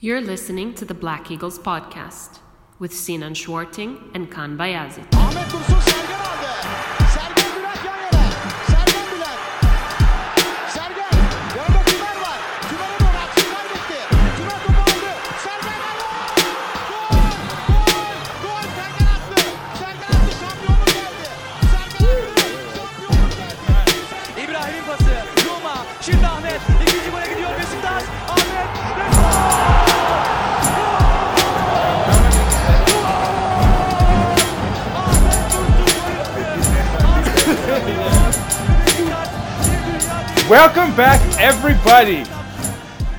You're listening to the Black Eagles podcast with Sinan Schwarting and Kaan Bayazit. Welcome back, everybody.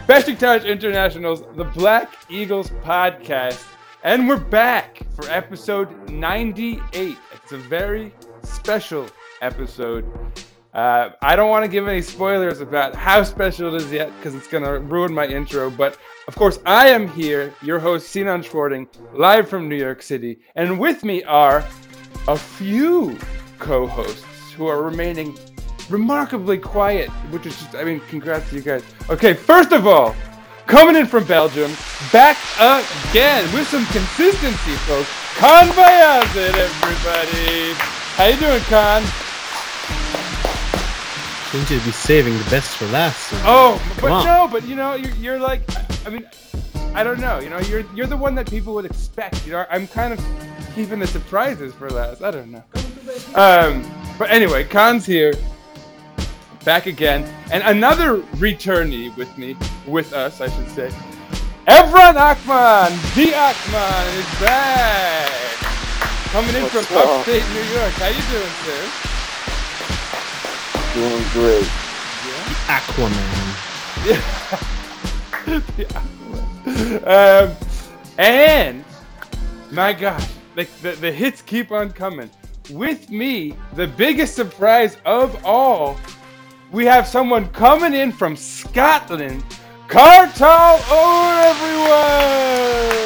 Besiktas International's The Black Eagles podcast, and we're back for episode 98. It's a very special episode. Uh, I don't want to give any spoilers about how special it is yet because it's going to ruin my intro. But of course, I am here, your host, Sinan Schwarting, live from New York City. And with me are a few co hosts who are remaining remarkably quiet, which is just, I mean, congrats to you guys. Okay, first of all, coming in from Belgium, back again with some consistency, folks. Kaan Bayazit, everybody. How you doing, Kaan? Shouldn't you be saving the best for last? Oh, but on. no, but you know, you're, you're like, I mean, I don't know. You know, you're you're the one that people would expect. You know, I'm kind of keeping the surprises for last. I don't know. Um, but anyway, Kaan's here, back again, and another returnee with me, with us, I should say. Evran Akman, the Akman is back, coming in from upstate New York. How you doing, sir? Doing great. Aquaman. Yeah. Yeah. Um, and my gosh, the, the, the hits keep on coming. With me, the biggest surprise of all, we have someone coming in from Scotland. Kartal over everyone!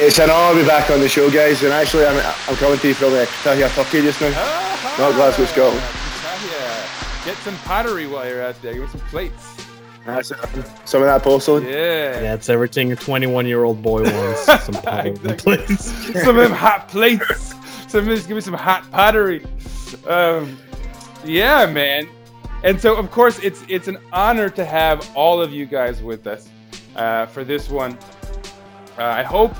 It's an honor to be back on the show, guys. And actually, I'm, I'm coming to you from uh, Tahia, Turkey just now. Ah, Not Glasgow, Scotland. Yeah. Get some pottery while you're out there. Give Get some plates. That's it. Some of that porcelain. Yeah. That's everything a 21 year old boy wants. Some pottery Exactly. plates. some of them hot plates. Some give me some hot pottery. Um, yeah, man. And so, of course, it's it's an honor to have all of you guys with us uh, for this one. Uh, I hope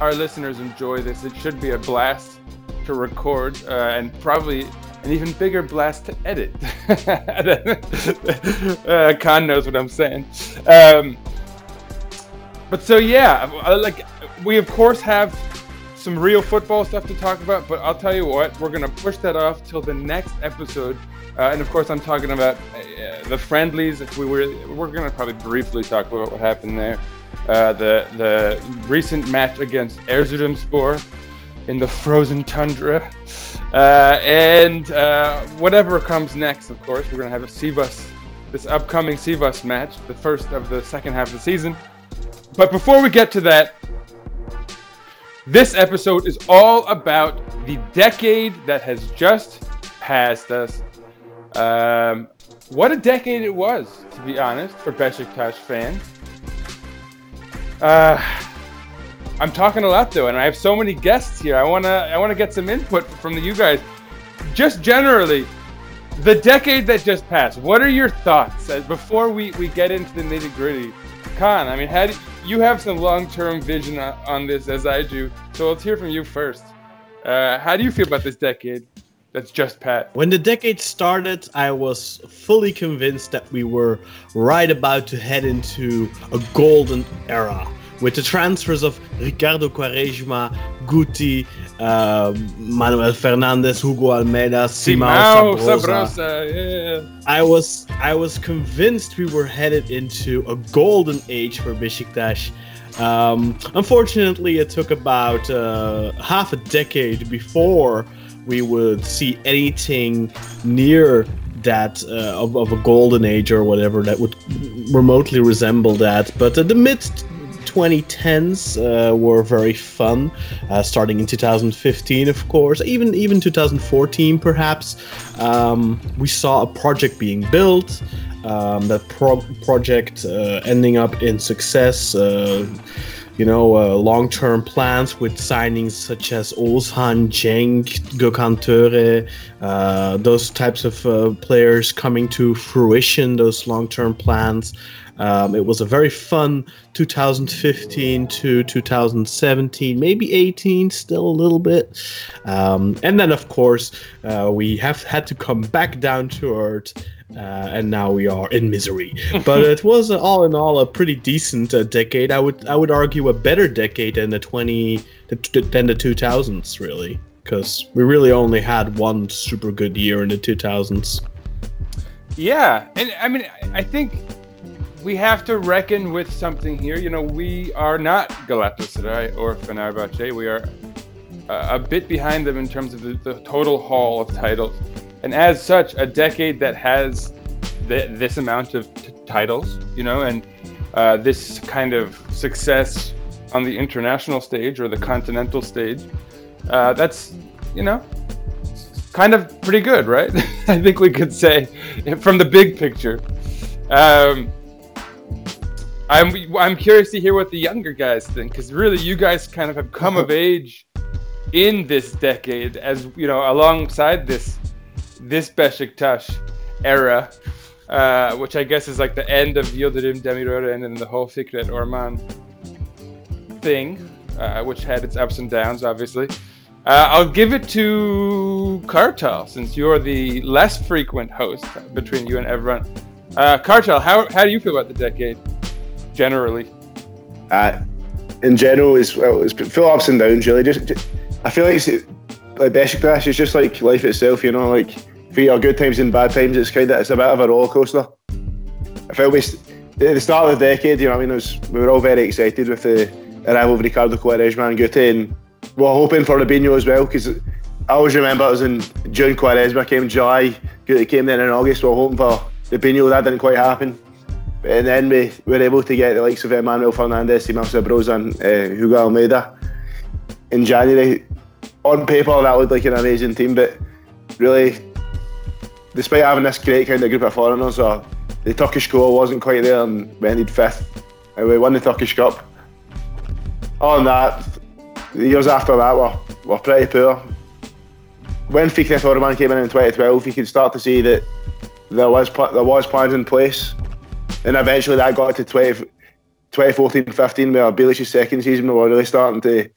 our listeners enjoy this. It should be a blast to record uh, and probably an even bigger blast to edit. uh, Kaan knows what I'm saying. Um, but so yeah, uh, like we of course have some real football stuff to talk about, but I'll tell you what, we're gonna push that off till the next episode. Uh, and of course, I'm talking about uh, the friendlies. If we were, we're gonna probably briefly talk about what happened there. Uh, the the recent match against Erzurumspor in the frozen tundra, uh, and uh, whatever comes next. Of course, we're gonna have a Sivas, this upcoming Sivas match, the first of the second half of the season. But before we get to that, this episode is all about the decade that has just passed us. Um, what a decade it was, to be honest, for Besiktas fans. Uh, I'm talking a lot though, and I have so many guests here. I wanna, I wanna get some input from you guys. Just generally, the decade that just passed. What are your thoughts uh, before we, we get into the nitty gritty? Kaan, I mean, how do, you have some long term vision on, on this as I do, so let's hear from you first. Uh, how do you feel about this decade that's just Pat. When the decade started, I was fully convinced that we were right about to head into a golden era with the transfers of Ricardo Quaresma, Guti, uh, Manuel Fernandes, Hugo Almeida, Simao Sabrosa. Sabrosa, yeah. I was I was convinced we were headed into a golden age for Besiktas. Um, unfortunately, it took about uh, half a decade before we would see anything near that uh, of, of a golden age or whatever that would remotely resemble that. But uh, the mid 2010s uh, were very fun, uh, starting in 2015, of course, even even 2014, perhaps. Um, we saw a project being built. um, that pro- project uh, ending up in success. Uh, you know, uh, long-term plans with signings such as Oğuzhan, Cenk, Gökhan Töre, uh, those types of players coming to fruition. Those long-term plans. Um, it was a very fun 2015 to 2017, maybe 18, still a little bit. Um, and then, of course, uh, we have had to come back down to earth. Uh, and now we are in misery. But it was uh, all in all a pretty decent uh, decade. I would I would argue a better decade than the 20 the- than the 2000s really, because we really only had one super good year in the 2000s. Yeah, and I mean, I think we have to reckon with something here. You know, we are not Galatasaray or Fenerbahce. We are uh, a bit behind them in terms of the, the total haul of titles, and as such, a decade that has th- this amount of t- titles, you know, and uh, this kind of success on the international stage or the continental stage. Uh, that's, you know, kind of pretty good, right? I think we could say from the big picture. Um, I'm I'm curious to hear what the younger guys think because really you guys kind of have come of age in this decade as you know alongside this this Besiktas era, uh, which I guess is like the end of Yildirim Demirören and then the whole Fikret Orman thing, uh, which had its ups and downs, obviously. Uh, I'll give it to Kartal since you're the less frequent host between you and everyone. Uh, Kartal, how, how do you feel about the decade generally? Uh, in general, it's well, it's full ups and downs. Really, just, just- I feel like it's like Besiktas is just like life itself. You know, like for your good times and bad times, it's kind of it's a bit of a roller coaster. I felt we at the start of the decade, you know, I mean, was, we were all very excited with the arrival of Ricardo Quaresma and Guti, and we are hoping for Robinho as well because I always remember it was in June Quaresma came, July Guti came then in August. we are hoping for Robinho, that didn't quite happen. And then we were able to get the likes of Emmanuel Fernandes, Broza, and uh, Hugo Almeida in January. On paper, that looked like an amazing team, but really, despite having this great kind of group of foreigners, uh, the Turkish score wasn't quite there, and we ended fifth. And we won the Turkish Cup. Than that, the years after that were, were pretty poor. When Fikret Orman came in in 2012, you could start to see that there was there was plans in place, and eventually that got to 20, 2014-15, where Bilic's second season, we were really starting to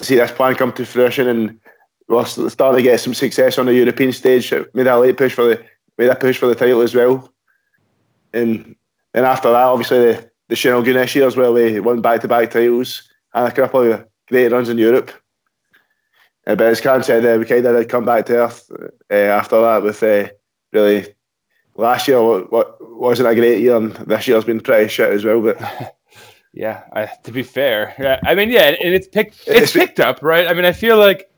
see this plan come to fruition, and we we're starting to get some success on the European stage. Made a late push for the made a push for the title as well, and then after that, obviously the the Şenol Güneş years where we won back-to-back titles and a couple of great runs in Europe. Uh, but as Cam said, uh, we kind of did come back to earth uh, after that with uh, really last year wa- wa- wasn't a great year and this year's been pretty shit as well. But Yeah, I, to be fair, yeah, I mean, yeah, and it's picked, it's It's- picked up, right? I mean, I feel like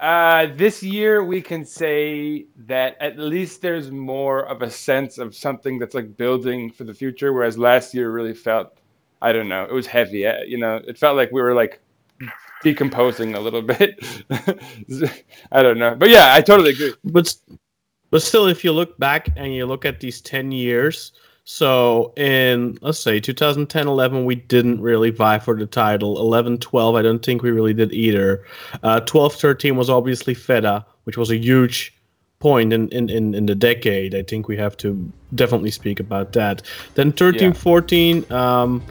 uh, this year we can say that at least there's more of a sense of something that's like building for the future, whereas last year really felt, I don't know, it was heavy. uh, You know, it felt like we were like decomposing a little bit. I don't know, but yeah, I totally agree. but but still if you look back and you look at these 10 years so in let's say 2010 11 we didn't really vie for the title. 11 12 i don't think we really did either. Uh, 12 13 was obviously Feda which was a huge point in, in, in, in the decade. I think we have to definitely speak about that. Then 13 Yeah. 14 um,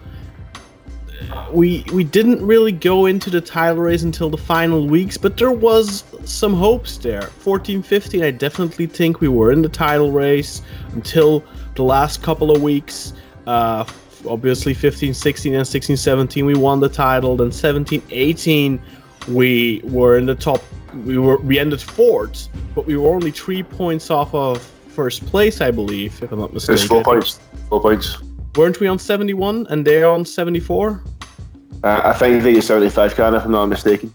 we we didn't really go into the title race until the final weeks, but there was some hopes there. 14 15, I definitely think we were in the title race until the last couple of weeks. Uh, obviously, 15 16 and 16 17, we won the title. Then 17 18, we were in the top. We were we ended fourth, but we were only three points off of first place, I believe, if I'm not mistaken. it's four points. Four points. Weren't we on 71 and they're on 74? Uh, I think they are 75 can if I'm not mistaken.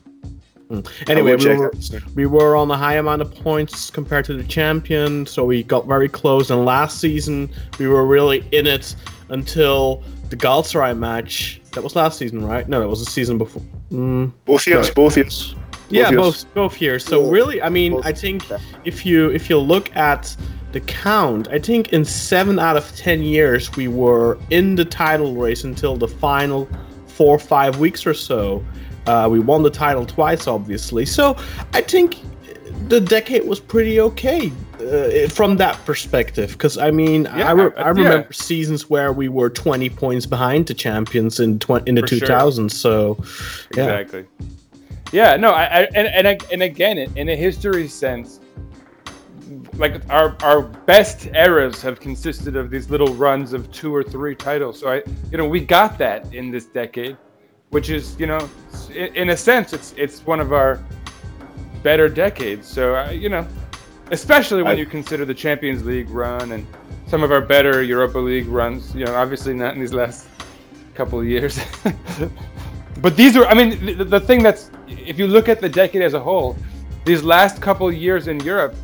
Anyway, we were, we were on a high amount of points compared to the champion, so we got very close. And last season, we were really in it until the Galatasaray match. That was last season, right? No, that was the season before. Mm, Both years, both years. yeah, years. both both years. So really, I mean, Both- I think if you if you look at the count, I think in seven out of ten years we were in the title race until the final four or five weeks or so. Uh, we won the title twice, obviously. So I think the decade was pretty okay uh, from that perspective. Because I mean, Yeah, I, re- I remember yeah. seasons where we were 20 points behind the champions in tw- in the For sure. 2000s. So yeah. Exactly. Yeah, no, I, I and and I- and again, in in a history sense, like our our best eras have consisted of these little runs of two or three titles. So I, you know, we got that in this decade, which is, you know, in, a sense, it's it's one of our better decades. So uh, you know, especially when I- you consider the Champions League run and some of our better Europa League runs. You know, obviously not in these last couple of years. but these are, I mean, the, the thing that's, if you look at the decade as a whole, these last couple of years in Europe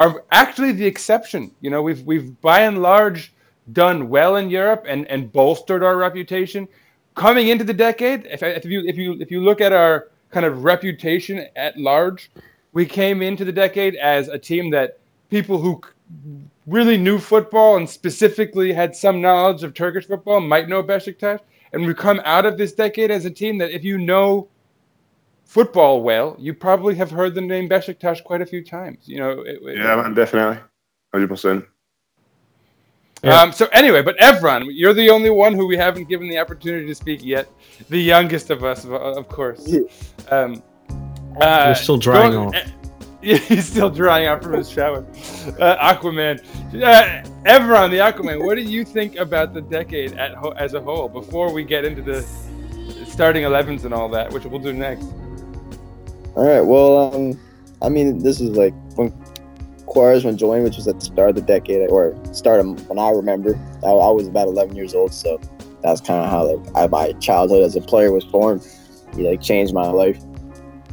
are actually the exception. You know, we've we've by and large done well in Europe and and bolstered our reputation. Coming into the decade, if, if you if you if you look at our kind of reputation at large, we came into the decade as a team that people who really knew football and specifically had some knowledge of Turkish football might know Besiktas. And we come out of this decade as a team that if you know football well, you probably have heard the name Besiktas quite a few times. You know, it- it- Yeah, man, definitely, hundred percent. Yeah. Um, so anyway, but Evran, you're the only one who we haven't given the opportunity to speak yet. The youngest of us, of, of course. Um, uh, You're still drying go- off. eh, Yeah, he's still drying out from his shower. Uh, Aquaman, uh, Evran, the Aquaman. What do you think about the decade at ho- as a whole? Before we get into the starting 11s and all that, which we'll do next. All right. Well, um, I mean, this is like when Quaresma joined, which was at the start of the decade, or start of when I remember. I, I was about 11 years old, so that's kind of how like I, my childhood as a player was formed. He like changed my life.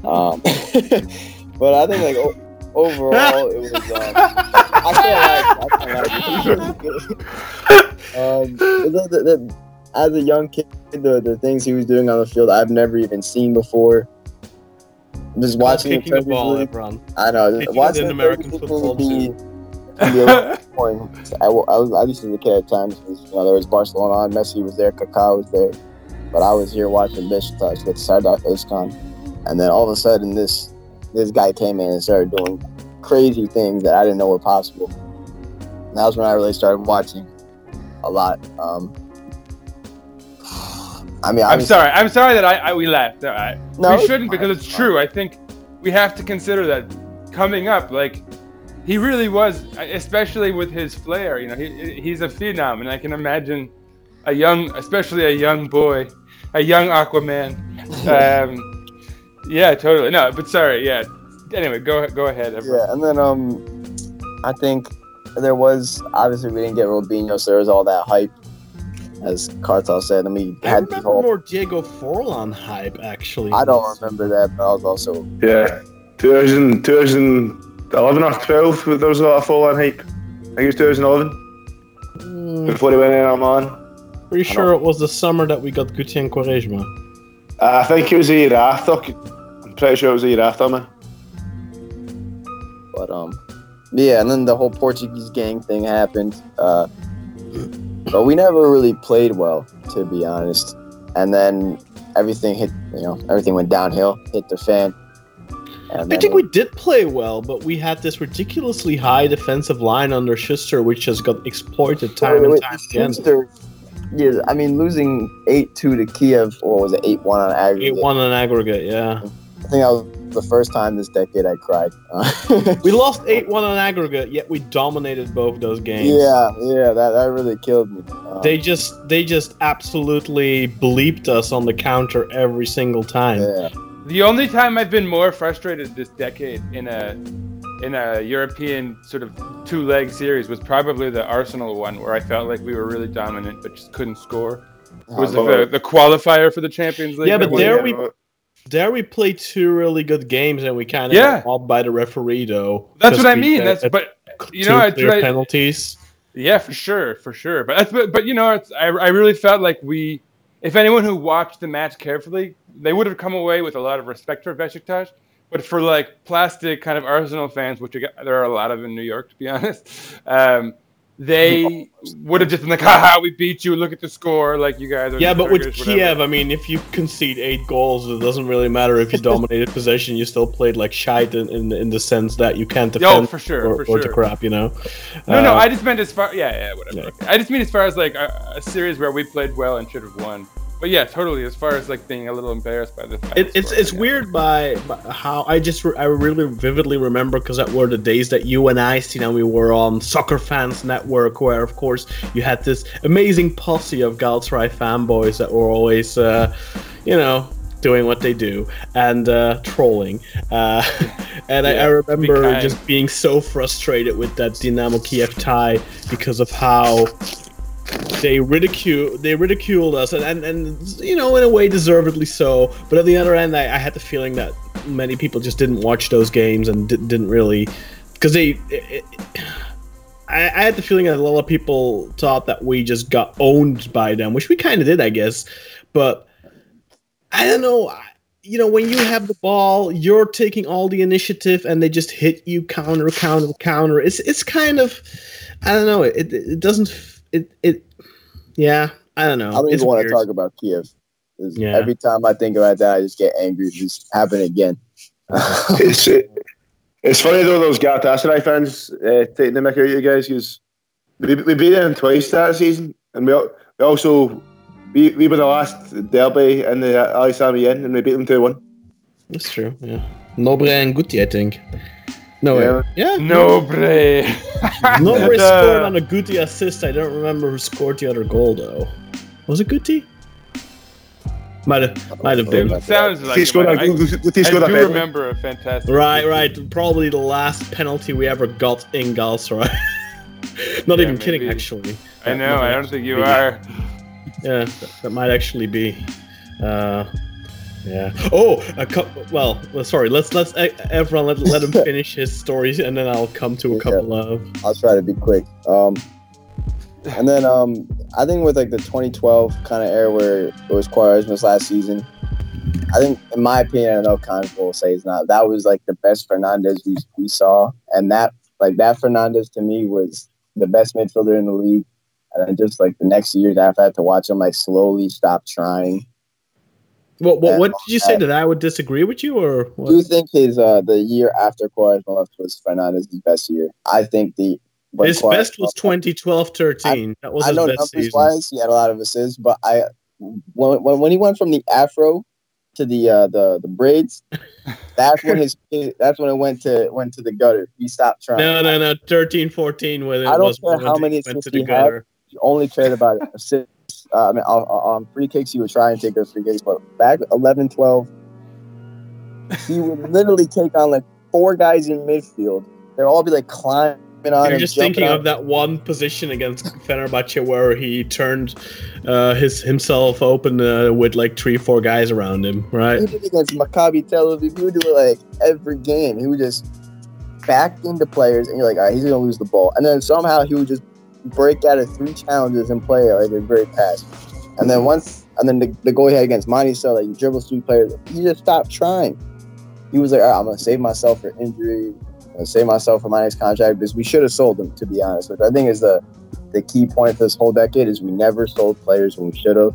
Um, but I think like overall, it was. Um, I can't lie. I can't lie. um, the, the, the, as a young kid, the, the things he was doing on the field, I've never even seen before. Just watching kicking the Champions ball, League, everyone. I know. Kicking watching in American football League be, be a lot. I, I was I used to be a kid at times. You know, there was Barcelona on, Messi was there, Kaká was there, but I was here watching Besiktas with Serdar Özkan, and then all of a sudden this this guy came in and started doing crazy things that I didn't know were possible. And that was when I really started watching a lot. Um, I mean, I'm sorry. I'm sorry that I, I we laughed. No, I, No, we shouldn't because it's true. I think we have to consider that coming up, like he really was, especially with his flair. You know, he he's a phenom, and I can imagine a young, especially a young boy, a young Aquaman. Um, yeah, totally. No, but sorry. Yeah. Anyway, go go ahead. Everett. Yeah, and then um, I think there was obviously we didn't get Robinho, so there was all that hype, as Kartal said, and we I had the whole. more Diego Forlan hype, actually. I don't remember that, but I was also Yeah, 2000, 2011 or 12, there was a lot of Forlan hype. I think it was 2011 Mm, before he went in on man. pretty sure it was the summer that we got Gutien Quaresma. Uh, I think it was the year after. I'm pretty sure it was the year after, man. But um, yeah, and then the whole Portuguese gang thing happened. Uh, but we never really played well, to be honest. And then everything hit, you know, everything went downhill, hit the fan. I think we did play well, but we had this ridiculously high defensive line under Schuster, which just got exploited time and time again. Schuster- yeah, I mean, losing eight two to Kiev, or was it eight one on aggregate? Eight one on aggregate, yeah. I think that was the first time this decade I cried. We lost eight one on aggregate, yet we dominated both those games. yeah, yeah, that, that really killed me. Uh, They just they just absolutely bleeped us on the counter every single time. yeah, The only time I've been more frustrated this decade in a in a European sort of two leg series was probably the Arsenal one, where I felt like we were really dominant but just couldn't score. Was Oh, it the, the qualifier for the Champions League? Yeah, but there we- but- There we played two really good games, and we kind of Yeah. got by the referee, though. That's what I mean. That's but you know I tried. penalties. Yeah, for sure, for sure. But that's but, but you know it's, I I really felt like we, if anyone who watched the match carefully, they would have come away with a lot of respect for Besiktas But for like plastic kind of Arsenal fans, which got, there are a lot of in New York, to be honest, um, they would have just been like, "Haha, we beat you! Look at the score!" Like you guys are. Yeah, but with burgers, whatever." Kiev, I mean, if you concede eight goals, it doesn't really matter if you dominated possession. You still played like shite in, in, in the sense that you can't defend for sure, or, for or to crap, you know. No, no, Uh, I just meant as far. Yeah, yeah, whatever. Yeah. I just mean as far as like a, a series where we played well and should have won. But yeah, totally. As far as like being a little embarrassed by the. It, it's it's yeah. weird by, by how I just re- I really vividly remember because that were the days that you and I, you know, we were on Soccer Fans Network, where of course you had this amazing posse of Galatasaray fanboys that were always, uh, you know, doing what they do and uh, trolling. Uh, and I, I remember just being so frustrated with that Dynamo Kiev tie because of how they ridicule they ridiculed us and, and and you know in a way deservedly so. But at the other end I, I had the feeling that many people just didn't watch those games and di- didn't really because they it, it- I, I had the feeling that a lot of people thought that we just got owned by them which we kind of did i guess. But i don't know you know when you have the ball you're taking all the initiative and they just hit you counter counter counter. It's it's kind of i don't know it, it doesn't it it yeah i don't know I don't It's even want to talk about Kiev. Yeah. Every time I think about that, I just get angry. It just happened again. It's it's funny though those Galatasaray fans uh, taking the mick out of you guys because we, we beat them twice that season, and we, we also we, we were the last derby in the Ali Sami Yen, and we beat them two one. that's true yeah nobre and guti i think no Yeah. yeah, yeah No, bre. nobre Uh, scored on a guti assist i don't remember who scored the other goal though was it guti might have might have been It Sounds like He scored might- a, I, he I scored a do penalty. remember a fantastic. right right probably the last penalty we ever got in Galatasaray. not Yeah, even kidding actually I know. I don't think you maybe. are. Yeah, that, that might actually be. Uh, yeah. Oh, a couple. Well, sorry. Let's let's everyone let let him finish his stories, and then I'll come to a couple of. I'll try to be quick. Um, and then um, I think with like the 2012 kind of era where it was Quaresma's last season, I think, in my opinion, I know Connor will say it's not. That was like the best Fernandes we, we saw, and that like that Fernandes to me was the best midfielder in the league. And then just like the next years after, I had to watch him like slowly stop trying. What what, what did you say that I would disagree with you, or Do you think his uh the year after Quaresma left was Fernandes's best year? I think the when His best was 2012-13. That was I his know best numbers season. wise, he had a lot of assists, but I when, when when he went from the afro to the uh, the the braids, that's when his that's when it went to went to the gutter. He stopped trying. No, no, no. 13-14 when it I don't was care when how many assists he had. He only cared about assists. Uh, I mean, on, on free kicks, he would try and take those free kicks, but back 11, 12, he would literally take on like four guys in midfield. They'd all be like climbing on You're him. just thinking on of that one position against Fenerbahce where he turned uh, his himself open uh, with like three, four guys around him, right? It against Maccabi Tel Aviv. He would do it like every game. He would just back into players, and you're like, all right, he's gonna lose the ball, and then somehow he would just break out of three challenges and play like a great pass. And then once, and then the, the goal he had against Monty so like he dribbles three players, he just stopped trying. He was like, all right, I'm gonna save myself for injury, I'm gonna save myself for my next contract because we should have sold him, to be honest. Which I think is the the key point for this whole decade is we never sold players when we should have.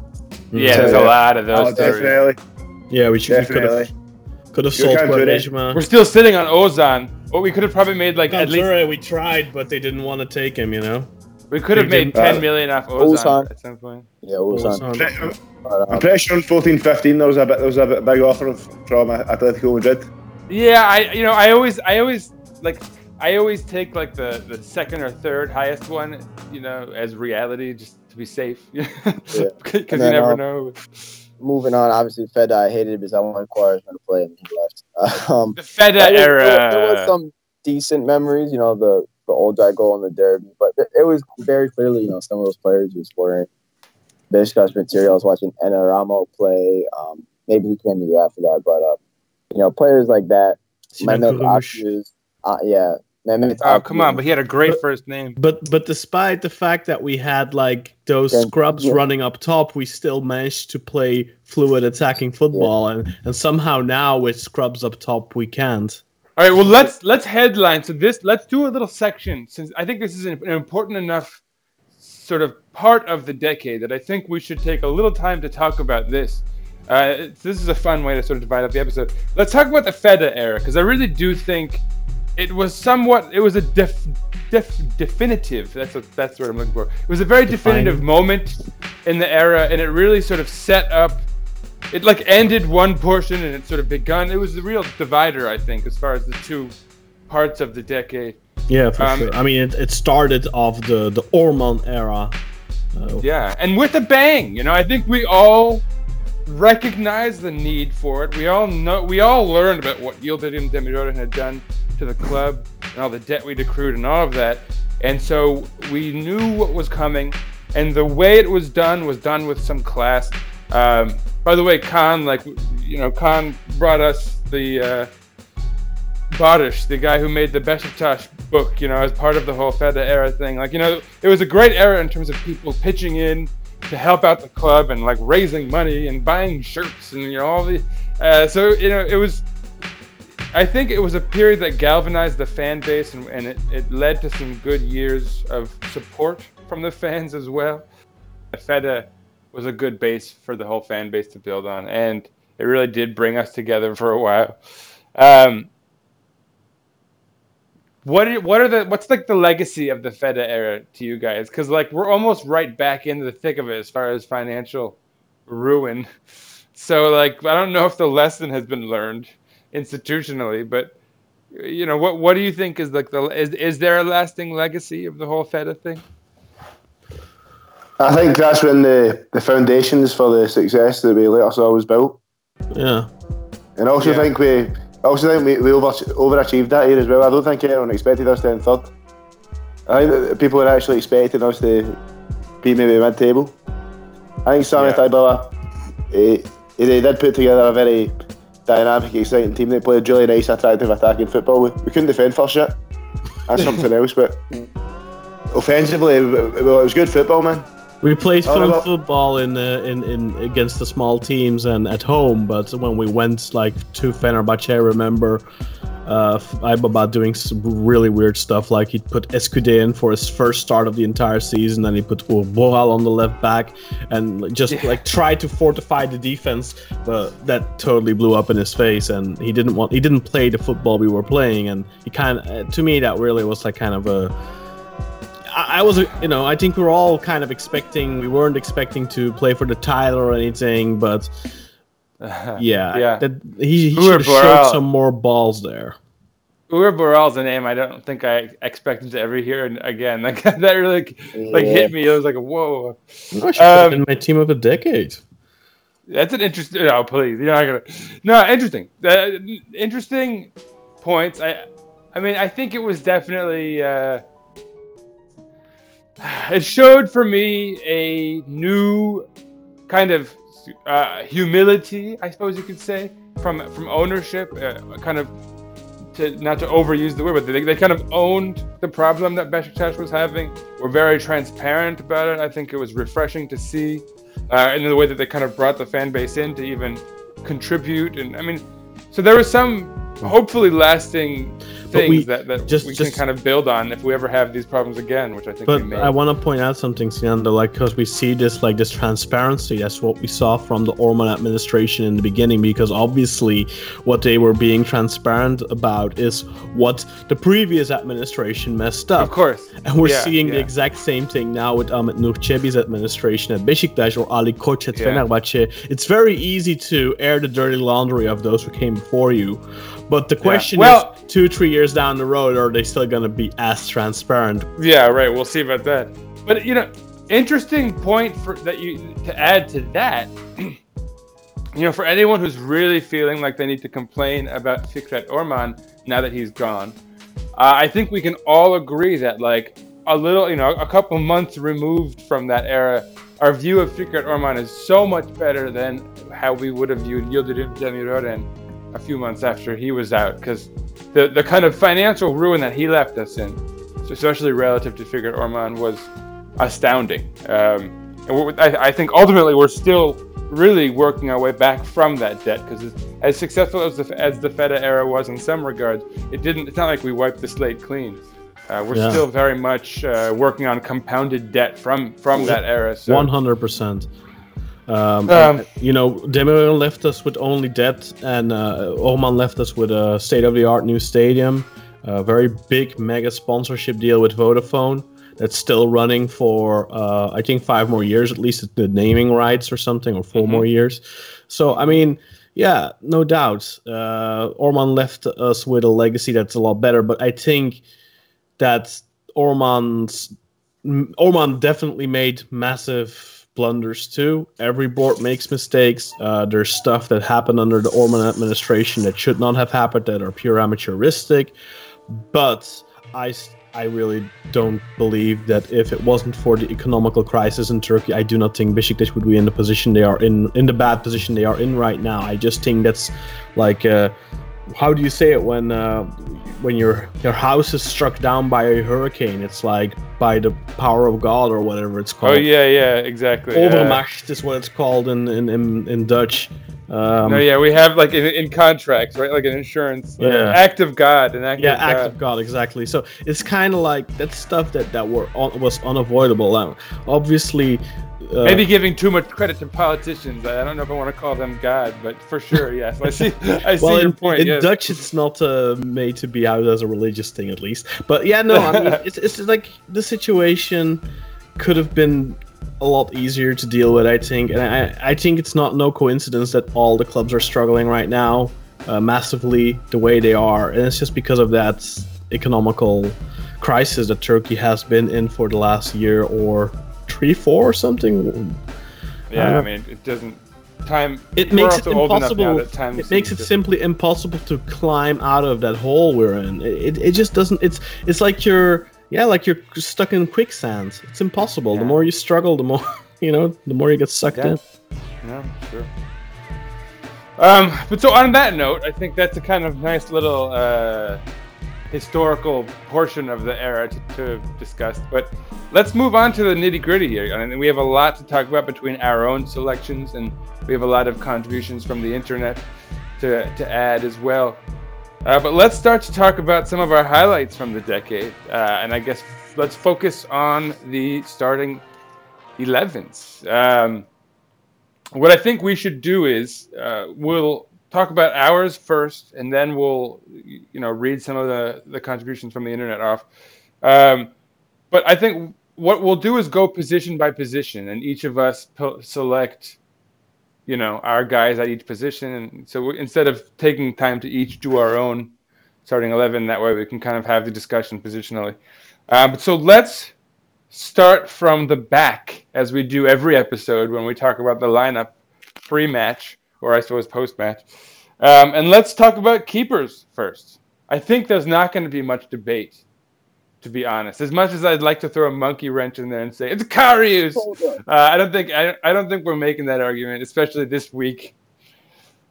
Hmm. Yeah, there's a lot of Oh, those. stories. definitely, Yeah, we should could definitely. have could have sold can't do it. Quaresma. We're still sitting on Ozan. Well, we could have probably made like I'm at least sure we tried, but they didn't want to take him. You know. We could have made didn't- ten uh, million off Ozan, Ozan. at some point. Yeah, it was on. Ozan. But, I'm pretty sure in 14 15 there was a bit there was a bit big offer from Atletico Madrid. Yeah, I you know I always I always like I always take like the the second or third highest one, you know, as reality just to be safe. Because you never um, know. moving on, obviously Fed I hated it because I wanted Quaresma to play and he left. Um, The Feda era. there, there was some decent memories, you know, the the old guy goal in the derby, but it, it was very clearly, you know, some of those players who weren't Besiktas material. I was watching Enaramo play. Um, maybe he came the year after that, but uh, you know, players like that, Sinan Mehmet Akgün, uh, yeah, Mehmet Oh, come on! But he had a great But- first name. But but despite the fact that we had like those Yeah, scrubs yeah. running up top, we still managed to play fluid attacking football, and and somehow now with scrubs up top we can't. All right. Well, let's let's headline. So this let's do a little section since I think this is an, an important enough sort of part of the decade that I think we should take a little time to talk about this. Uh, this is a fun way to sort of divide up the episode. Let's talk about the Feda era because I really do think it was somewhat. It was a def, def, definitive. That's what that's what I'm looking for. It was a very definitive moment in the era, and it really sort of set up. It like ended one portion and it sort of begun. It was the real divider, I think, as far as the two parts of the decade. Yeah, for Um, sure. I mean, it, it started off the the Orman era. Uh, Yeah, and with a bang. You know, I think we all recognize the need for it. We all know. We all learned about what Yildirim Demirören had done to the club and all the debt we'd accrued and all of that. And so we knew what was coming, and the way it was done was done with some class. Um, by the way, Kaan, like you know, Kaan brought us the. Uh, Bodish, the guy who made the Besiktas book, you know, as part of the whole Feda era thing. Like, you know, it was a great era in terms of people pitching in to help out the club and like raising money and buying shirts and you know all the. Uh, so you know, it was. I think it was a period that galvanized the fan base and, and it, it led to some good years of support from the fans as well. Feda was a good base for the whole fan base to build on, and it really did bring us together for a while. Um, what are, what are the what's like the legacy of the Feda era to you guys? Because like we're almost right back into the thick of it as far as financial ruin. So like I don't know if the lesson has been learned institutionally, but you know what what do you think is like the is is there a lasting legacy of the whole Feda thing? I think that's when the, the foundations for the success that we later saw was built. yeah. And I also Yeah. think we I also think we, we over, overachieved that year as well. I don't think anyone expected us to end third. I think that people were actually expecting us to be maybe mid table. I think Sami Yeah. Aybaba he, he did put together a very dynamic, exciting team. They played really nice, attractive attacking football. We, we couldn't defend for shit. That's something else, but mm. offensively, it, it, well, it was good football, man. We played Oh, no. football in, uh, in in against the small teams and at home, but when we went like to Fenerbahce, I remember uh, Aybaba doing some really weird stuff. Like he put Escude in for his first start of the entire season, and he put Boral on the left back, and just Yeah. like tried to fortify the defense, but that totally blew up in his face. And he didn't want he didn't play the football we were playing, and he kind of to me that really was like kind of a I I was, you know, I think we were all kind of expecting. We weren't expecting to play for the title or anything, but yeah, Yeah. that he, he should have showed some more balls there. Uğur Boral's a name I don't think I expected to ever hear again. Like that really like Yeah. hit me. It was like whoa. I should have Um, been my team of the decade. That's an interesting. No, please, you're not gonna. No, interesting. Uh, interesting points. I, I mean, I think it was definitely. Uh, it showed for me a new kind of uh, humility, I suppose you could say, from from ownership. Uh, kind of to not to overuse the word, but they, they kind of owned the problem that Besiktas was having. Were very transparent about it. I think it was refreshing to see, uh, in the way that they kind of brought the fan base in to even contribute. And I mean, so there was some hopefully lasting things we- that, that just- we just- can kind of build on if we ever have these problems again, which I think But we may. I want to point out something, Sianda, like because we see this like this transparency. That's what we saw from the Orman administration in the beginning. Because obviously, what they were being transparent about is what the previous administration messed up. of course. And we're Yeah, seeing the exact same thing now with um, Ahmet Nur Çebi's administration at Besiktas or Ali Koç at Yeah. Fenerbahce. It's very easy to air the dirty laundry of those who came before you. But the question Well- is, two, three years down the road, are they still going to be as transparent? Yeah, right. We'll see about that. But you know, interesting point for that you to add to that. You know, for anyone who's really feeling like they need to complain about Fikret Orman now that he's gone, uh, I think we can all agree that like a little, you know, a couple months removed from that era, our view of Fikret Orman is so much better than how we would have viewed Yildirim Demirören a few months after he was out. Because the the kind of financial ruin that he left us in, especially relative to Fikret Orman, was astounding. Um, and I, I think ultimately we're still really working our way back from that debt because as successful as the as the Feda era was in some regards, it didn't. It's not like we wiped the slate clean. Uh, we're Yeah. still very much uh, working on compounded debt from from that era. One hundred percent. Um, Um, you know, Demiral left us with only debt, and uh, Orman left us with a state-of-the-art new stadium, a very big mega sponsorship deal with Vodafone that's still running for uh, I think five more years, at least the naming rights or something, or 4 more years. So I mean, yeah, no doubt, uh, Orman left us with a legacy that's a lot better. But I think that Orman's Orman definitely made massive blunders too. Every board makes mistakes. Uh, there's stuff that happened under the Orman administration that should not have happened that are pure amateuristic. But I, I really don't believe that if it wasn't for the economical crisis in Turkey, I do not think Besiktas would be in the position they are in, in the bad position they are in right now. I just think that's like. Uh, how do you say it when uh, when your your house is struck down by a hurricane? It's like by the power of God or whatever it's called. Oh yeah, yeah, exactly. Uh, Overmacht is what it's called in in, in, in Dutch. Um, no, yeah, we have like in, in contracts, right? Like an insurance, uh, Yeah. act of God, an act yeah, of act God. of God, exactly. So it's kind of like that stuff that that were un- was unavoidable. Uh, obviously, uh, Maybe giving too much credit to politicians. I don't know if I want to call them God, but for sure, yes. I see. I see well, your in, point. in yes. Dutch, it's not uh, made to be out as a religious thing, at least. But yeah, no, I mean, it's, it's like the situation could have been a lot easier to deal with, I think. And I, I think it's not no coincidence that all the clubs are struggling right now uh, massively the way they are. And it's just because of that economical crisis that Turkey has been in for the last year or three, four or something. yeah, I uh, mean, it doesn't. Time. it makes it also old enough now impossible. time It makes it simply impossible to climb out of that hole we're in. It, it, just doesn't. It's it's like you're yeah, like you're stuck in quicksand. It's impossible. The more you struggle, the more you know, the more you get sucked Yeah. in. Yeah, sure. Um, but so on that note, I think that's a kind of nice little uh, historical portion of the era to, to discuss. But let's move on to the nitty gritty here. I mean, we have a lot to talk about between our own selections, and we have a lot of contributions from the internet to, to add as well. Uh, but let's start to talk about some of our highlights from the decade. Uh, and I guess let's focus on the starting 11s. Um, what I think we should do is uh, we'll talk about ours first, and then we'll you know read some of the the contributions from the internet off. Um, but I think what we'll do is go position by position, and each of us select you know our guys at each position, and so we, instead of taking time to each do our own starting eleven, that way we can kind of have the discussion positionally. Um, so let's start from the back as we do every episode when we talk about the lineup pre-match or I suppose post-match. Um, and let's talk about keepers first. I think there's not going to be much debate, to be honest. As much as I'd like to throw a monkey wrench in there and say it's Karius, uh, I don't think I, I don't think we're making that argument, especially this week.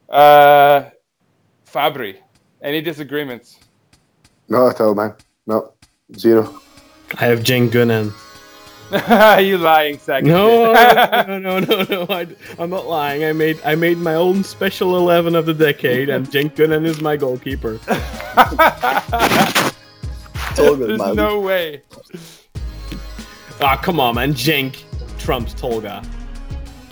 Uh, Fabri, any disagreements? No at all, man. No, zero. I have Cenk Gönen. you lying sack. No, no, no, no, no. I, I'm not lying. I made I made my own special eleven of the decade, and Cenk Gönen is my goalkeeper. Tolga, There's my no way. Ah, come on, man. Cenk trumps Tolga.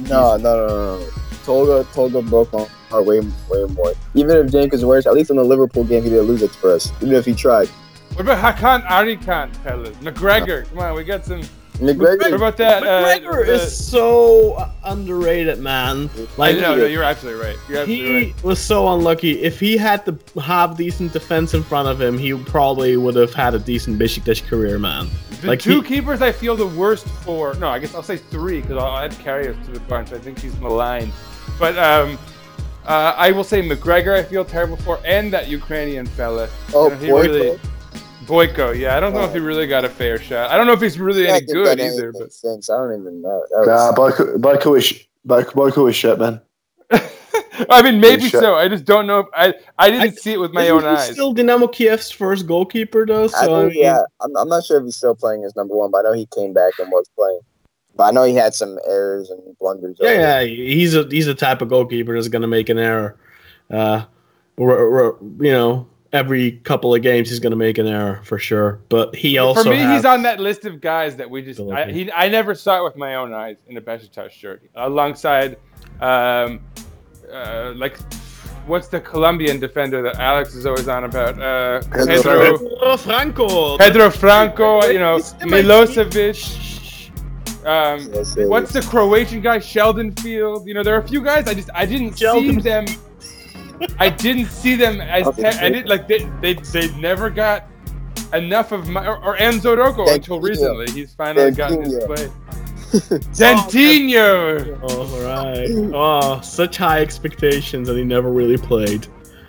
No, no, no, no, no. Tolga, Tolga broke my heart way, way more. Even if Cenk is worse, at least in the Liverpool game, he didn't lose it for us. Even if he tried. What about Hakan Arikan, fellas? McGregor, come on, we got some. What McGregor, about that? uh, McGregor the- is so uh, underrated, man. Like know, no, you're absolutely right. You're he right. was so unlucky. If he had to have decent defense in front of him, he probably would have had a decent Besiktas career, man. The like two he- keepers I feel the worst for. No, I guess I'll say three because I'll add Karius to the bunch. I think he's maligned. But um, uh, I will say McGregor I feel terrible for, and that Ukrainian fella. oh, You know, he Boyko. really- Boyko, yeah, I don't know if he really got a fair shot. I don't know if he's really He any good either. But since I don't even know. That Nah, was, Boyko, Boyko is sh- Boyko, Boyko is shit, man. I mean, maybe so. I just don't know. If, I I didn't I- see it with my own he eyes. Still Dynamo Kiev's first goalkeeper though. So I think, mean, yeah, I'm, I'm not sure if he's still playing as number one, but I know he came back and was playing. But I know he had some errors and blunders. yeah, yeah, he's a he's a type of goalkeeper that's gonna make an error. Uh, r- r- you know, every couple of games he's gonna make an error for sure. But he also For me, has- he's on that list of guys that we just. I, he, I never saw it with my own eyes in a Besiktas shirt, alongside, um, uh, like, what's the Colombian defender that Alex is always on about? Uh, Pedro Pedro, Franco. Pedro Franco, you know, He's Milosevic. Um, what's the Croatian guy? Sheldon Field. You know, there are a few guys I just I didn't Sheldon. see them. I didn't see them as te- I did like they they they never got enough of my or, or Enzo Roco Dentinho. until recently. He's finally gotten his Dentinho. play. Dentinho. Oh. Oh, such high expectations and he never really played.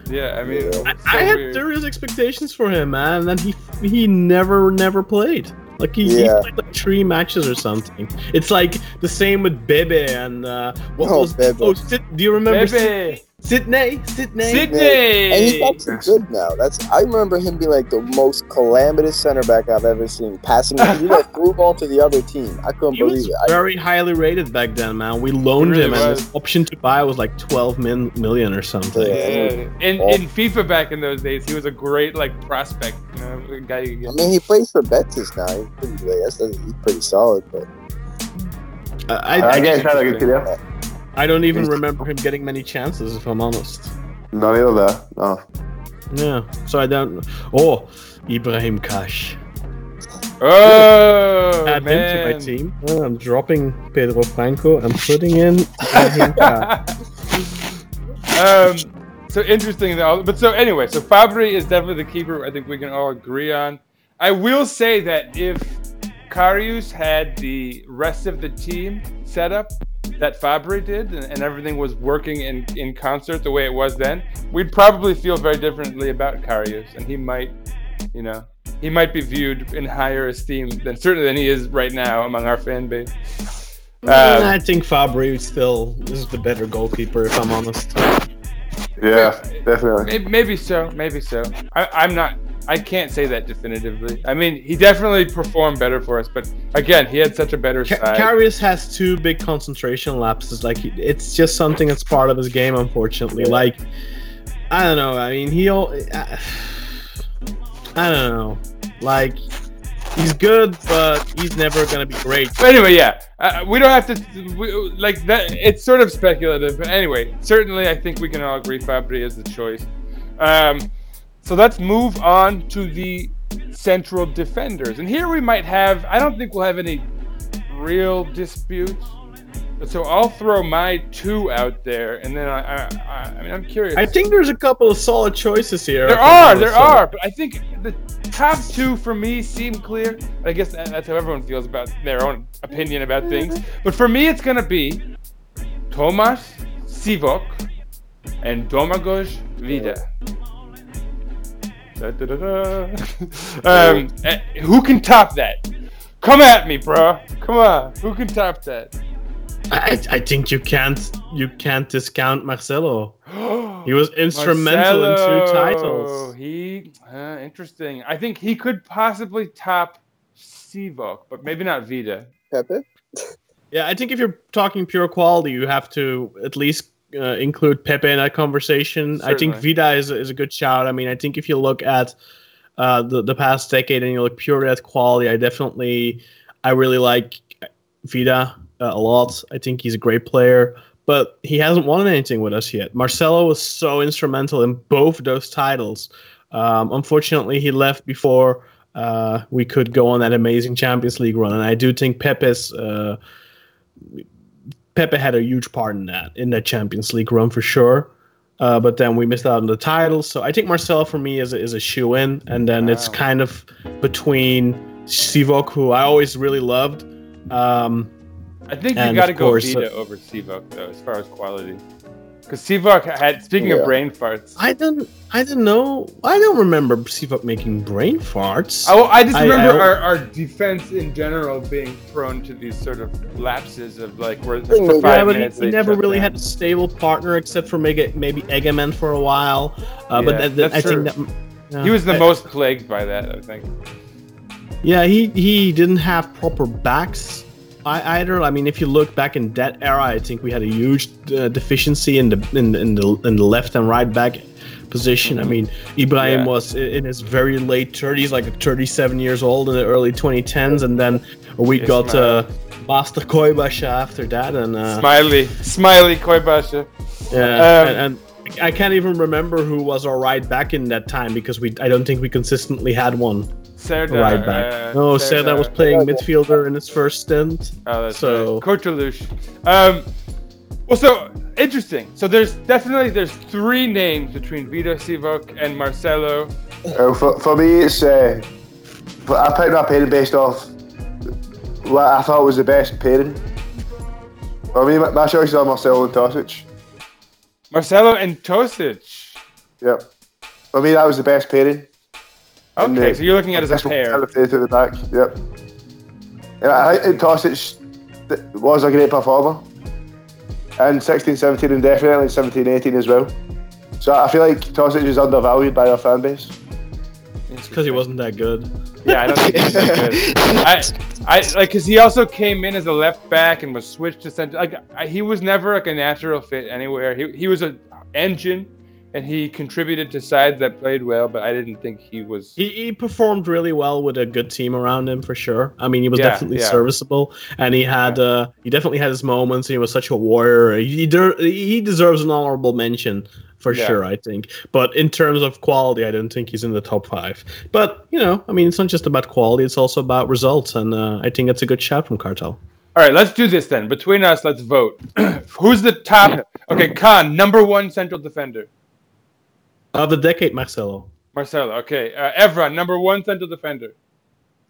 Yeah, I mean, Yeah. I, I had weird. serious expectations for him, man. And then he he never never played. Like he, he played like three matches or something. It's like the same with Bebe and uh, what Oh, was Bebe. oh Sid, do you remember Sid- Bebe. Sidnei? Sidnei. Sidnei. And he's actually good now. That's I remember him being like the most calamitous center back I've ever seen. Passing, he like threw ball to the other team. I couldn't He was believe it. I, very highly rated back then, man. We loaned really him, and his option to buy was like twelve min- million or something. Yeah. Yeah. In in FIFA back in those days, he was a great like prospect, you know, guy you I mean, he plays for Betis now. He's pretty, like, that's, that's, he's pretty solid. But I, I, I I, guess he's had a good career. I don't even remember him getting many chances, if I'm honest. No, neither there. No. Yeah, so I don't. Oh, Ibrahim Kaş. Oh Add him to my team. Oh, I'm dropping Pedro Franco. I'm putting in Ibrahim Kaş. um, so interesting though. But so anyway, so Fabri is definitely the keeper. I think we can all agree on. I will say that if Karius had the rest of the team set up that Fabri did, and, and everything was working in, in concert the way it was then, we'd probably feel very differently about Karius, and he might, you know, he might be viewed in higher esteem than certainly than he is right now among our fan base. Um, I think Fabri still is the better goalkeeper, if I'm honest. Yeah, definitely. Maybe, maybe so. Maybe so. I, I'm not. I can't say that definitively. I mean, he definitely performed better for us, but again, he had such a better Ca- side. Karius has two big concentration lapses. Like it's just something that's part of his game, unfortunately. Like I don't know. I mean, he'll. I, I don't know. Like he's good, but he's never gonna be great. But anyway, yeah, uh, we don't have to we, like that. It's sort of speculative, but anyway, certainly I think we can all agree Fabri is the choice. Um, so let's move on to the central defenders, and here we might have. I don't think we'll have any real disputes. So I'll throw my two out there, and then I, I, I, I mean, I'm curious. I think there's a couple of solid choices here. There are, there are, but I think the top two for me seem clear. I guess that's how everyone feels about their own opinion about things. Mm-hmm. But for me, it's gonna be Tomas Sivok and Domagoj Vida. Da, da, da, da. um, eh, who can top that? Come at me, bro. Come on. Who can top that? I, I think you can't you can't discount Marcelo. He was instrumental in two titles. He uh, interesting. I think he could possibly top Sivok, but maybe not Vida. Pepe, Yeah, I think if you're talking pure quality, you have to at least uh, include Pepe in that conversation. I think Vida is, is a good shout. I mean, I think if you look at uh, the the past decade and you look pure at quality, I definitely I really like Vida uh, a lot. I think he's a great player, but he hasn't won anything with us yet. Marcelo was so instrumental in both those titles. Um, unfortunately, he left before uh, we could go on that amazing Champions League run, and I do think Pepe's. Pepe had a huge part in that in that Champions League run for sure. Uh, but then we missed out on the title. So I think Marcel for me is a, is a shoe in, and then it's kind of between Sivok, who I always really loved. Um, I think you got to go Vida uh, over Sivok though, as far as quality. Because Sivok had. Speaking Yeah. of brain farts. I don't. I don't know. I don't remember Sivok making brain farts. Oh, I just remember I- our, our defense in general being prone to these sort of lapses of like where Yeah, for yeah, five but he, minutes he never really down. had a stable partner except for maybe maybe Egemen for a while. Uh, but that, that, that's I think true. that yeah, He was the I- most plagued by that, I think. Yeah, he he didn't have proper backs I, either. I mean, if you look back in that era, I think we had a huge uh, deficiency in the in, in the in the left and right back position. I mean, Ibrahim Yeah. was in his very late 30s, like 37 years old in the early 2010s, and then we Yes, got uh, Master Köybaşı after that, and uh, Smiley, Smiley Köybaşı. yeah, Um, and, and I can't even remember who was our right back in that time because we I don't think we consistently had one Serdar. right back. uh, no, Serdar was playing midfielder in his first stint. Oh, that's So- right. Kurtuluş. Um, well, so interesting. So there's definitely there's three names between Vida Sivok and Marcelo. Uh, for, for me, it's uh, I picked my pairing based off what I thought was the best pairing. For me, my, my choices are Marcelo and Tosic. Marcelo and Tosic. Yep. For me, that was the best pairing. And, Okay, uh, so you're looking at it as a That's pair. To the back. Yep. And I think that Tosic was a great performer. And 16, 17, and definitely 17, 18 as well. So I feel like Tosic is undervalued by our fan base. It's because he wasn't that good. Yeah, I don't think he's that good. I, I like because he also came in as a left back and was switched to center. Like I, he was never like a natural fit anywhere. He he was an engine, and he contributed to sides that played well. But I didn't think he was. He, he performed really well with a good team around him for sure. I mean, he was Yeah, definitely yeah. serviceable, and he had uh, he definitely had his moments. He was such a warrior. He he, he deserves an honorable mention for Yeah. sure. I think, but in terms of quality, I don't think he's in the top five. But you know, I mean, it's not just about quality; it's also about results, and uh, I think that's a good shout from Kartal. All right, let's do this then. Between us, let's vote. Who's the top? Okay, Kaan, number one central defender. Of the decade, Marcelo. Marcelo. Okay, uh, Evran, number one center defender.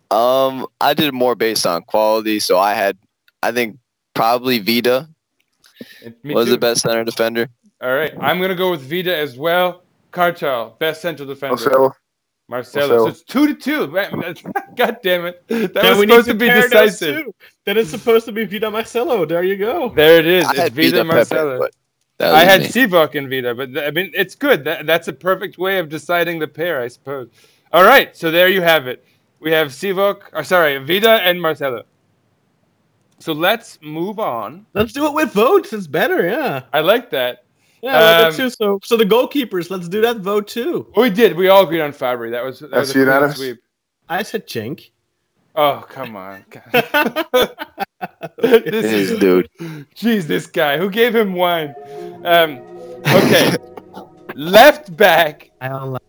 Um, I did more based on quality, so I had, I think probably Vida Me was too. the best center defender. All right, I'm gonna go with Vida as well. Kartal, best center defender. Marcelo. Marcelo. Marcelo. So it's two to two. Man, God damn it. That Yeah, was supposed to be pair those decisive. two. Then it's supposed to be Vida Marcelo. There you go. There it is. I It's had Vida Vida Pepe, Marcelo. but that I had me. Sivok and Vida, but th- I mean, it's good. That, that's a perfect way of deciding the pair, I suppose. All right, so there you have it. We have Sivok, or sorry, Vida and Marcelo. So let's move on. Let's do it with votes. It's better. Yeah. I like that. Yeah, like that Um, too. So, so the goalkeepers, let's do that vote too. We did. We all agreed on Fabri. That was that That's was a unanimous. sweep. I said Cenk. Oh come on, this This is dude. Jeez, this guy. Who gave him wine? Um, okay. left back. I don't like.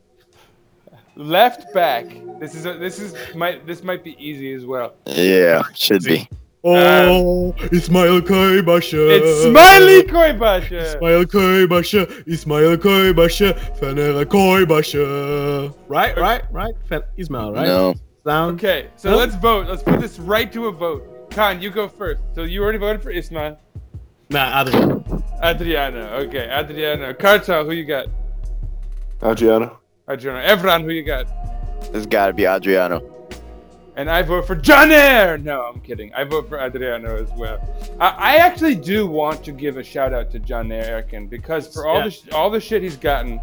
Left back. This is a, this is might this might be easy as well. Yeah, should be. Oh, Ismail Köybaşı. It's Smiley Köybaşı. Ismail Köybaşı. Ismail Köybaşı. Fener Köybaşı. Right, right, right. Fen- Ismail, right? No, Down. Okay, so Huh? let's vote. Let's put this right to a vote. Kaan, you go first. So you already voted for Ismail. Nah, Adrian. Adriano. Okay, Adriano. Kartal, who you got? Adriano. Adriano. Evran, who you got? it's got to be Adriano. And I vote for Caner. No, I'm kidding. I vote for Adriano as well. I, I actually do want to give a shout out to Caner Erkin because for all Yeah. the sh- all the shit he's gotten,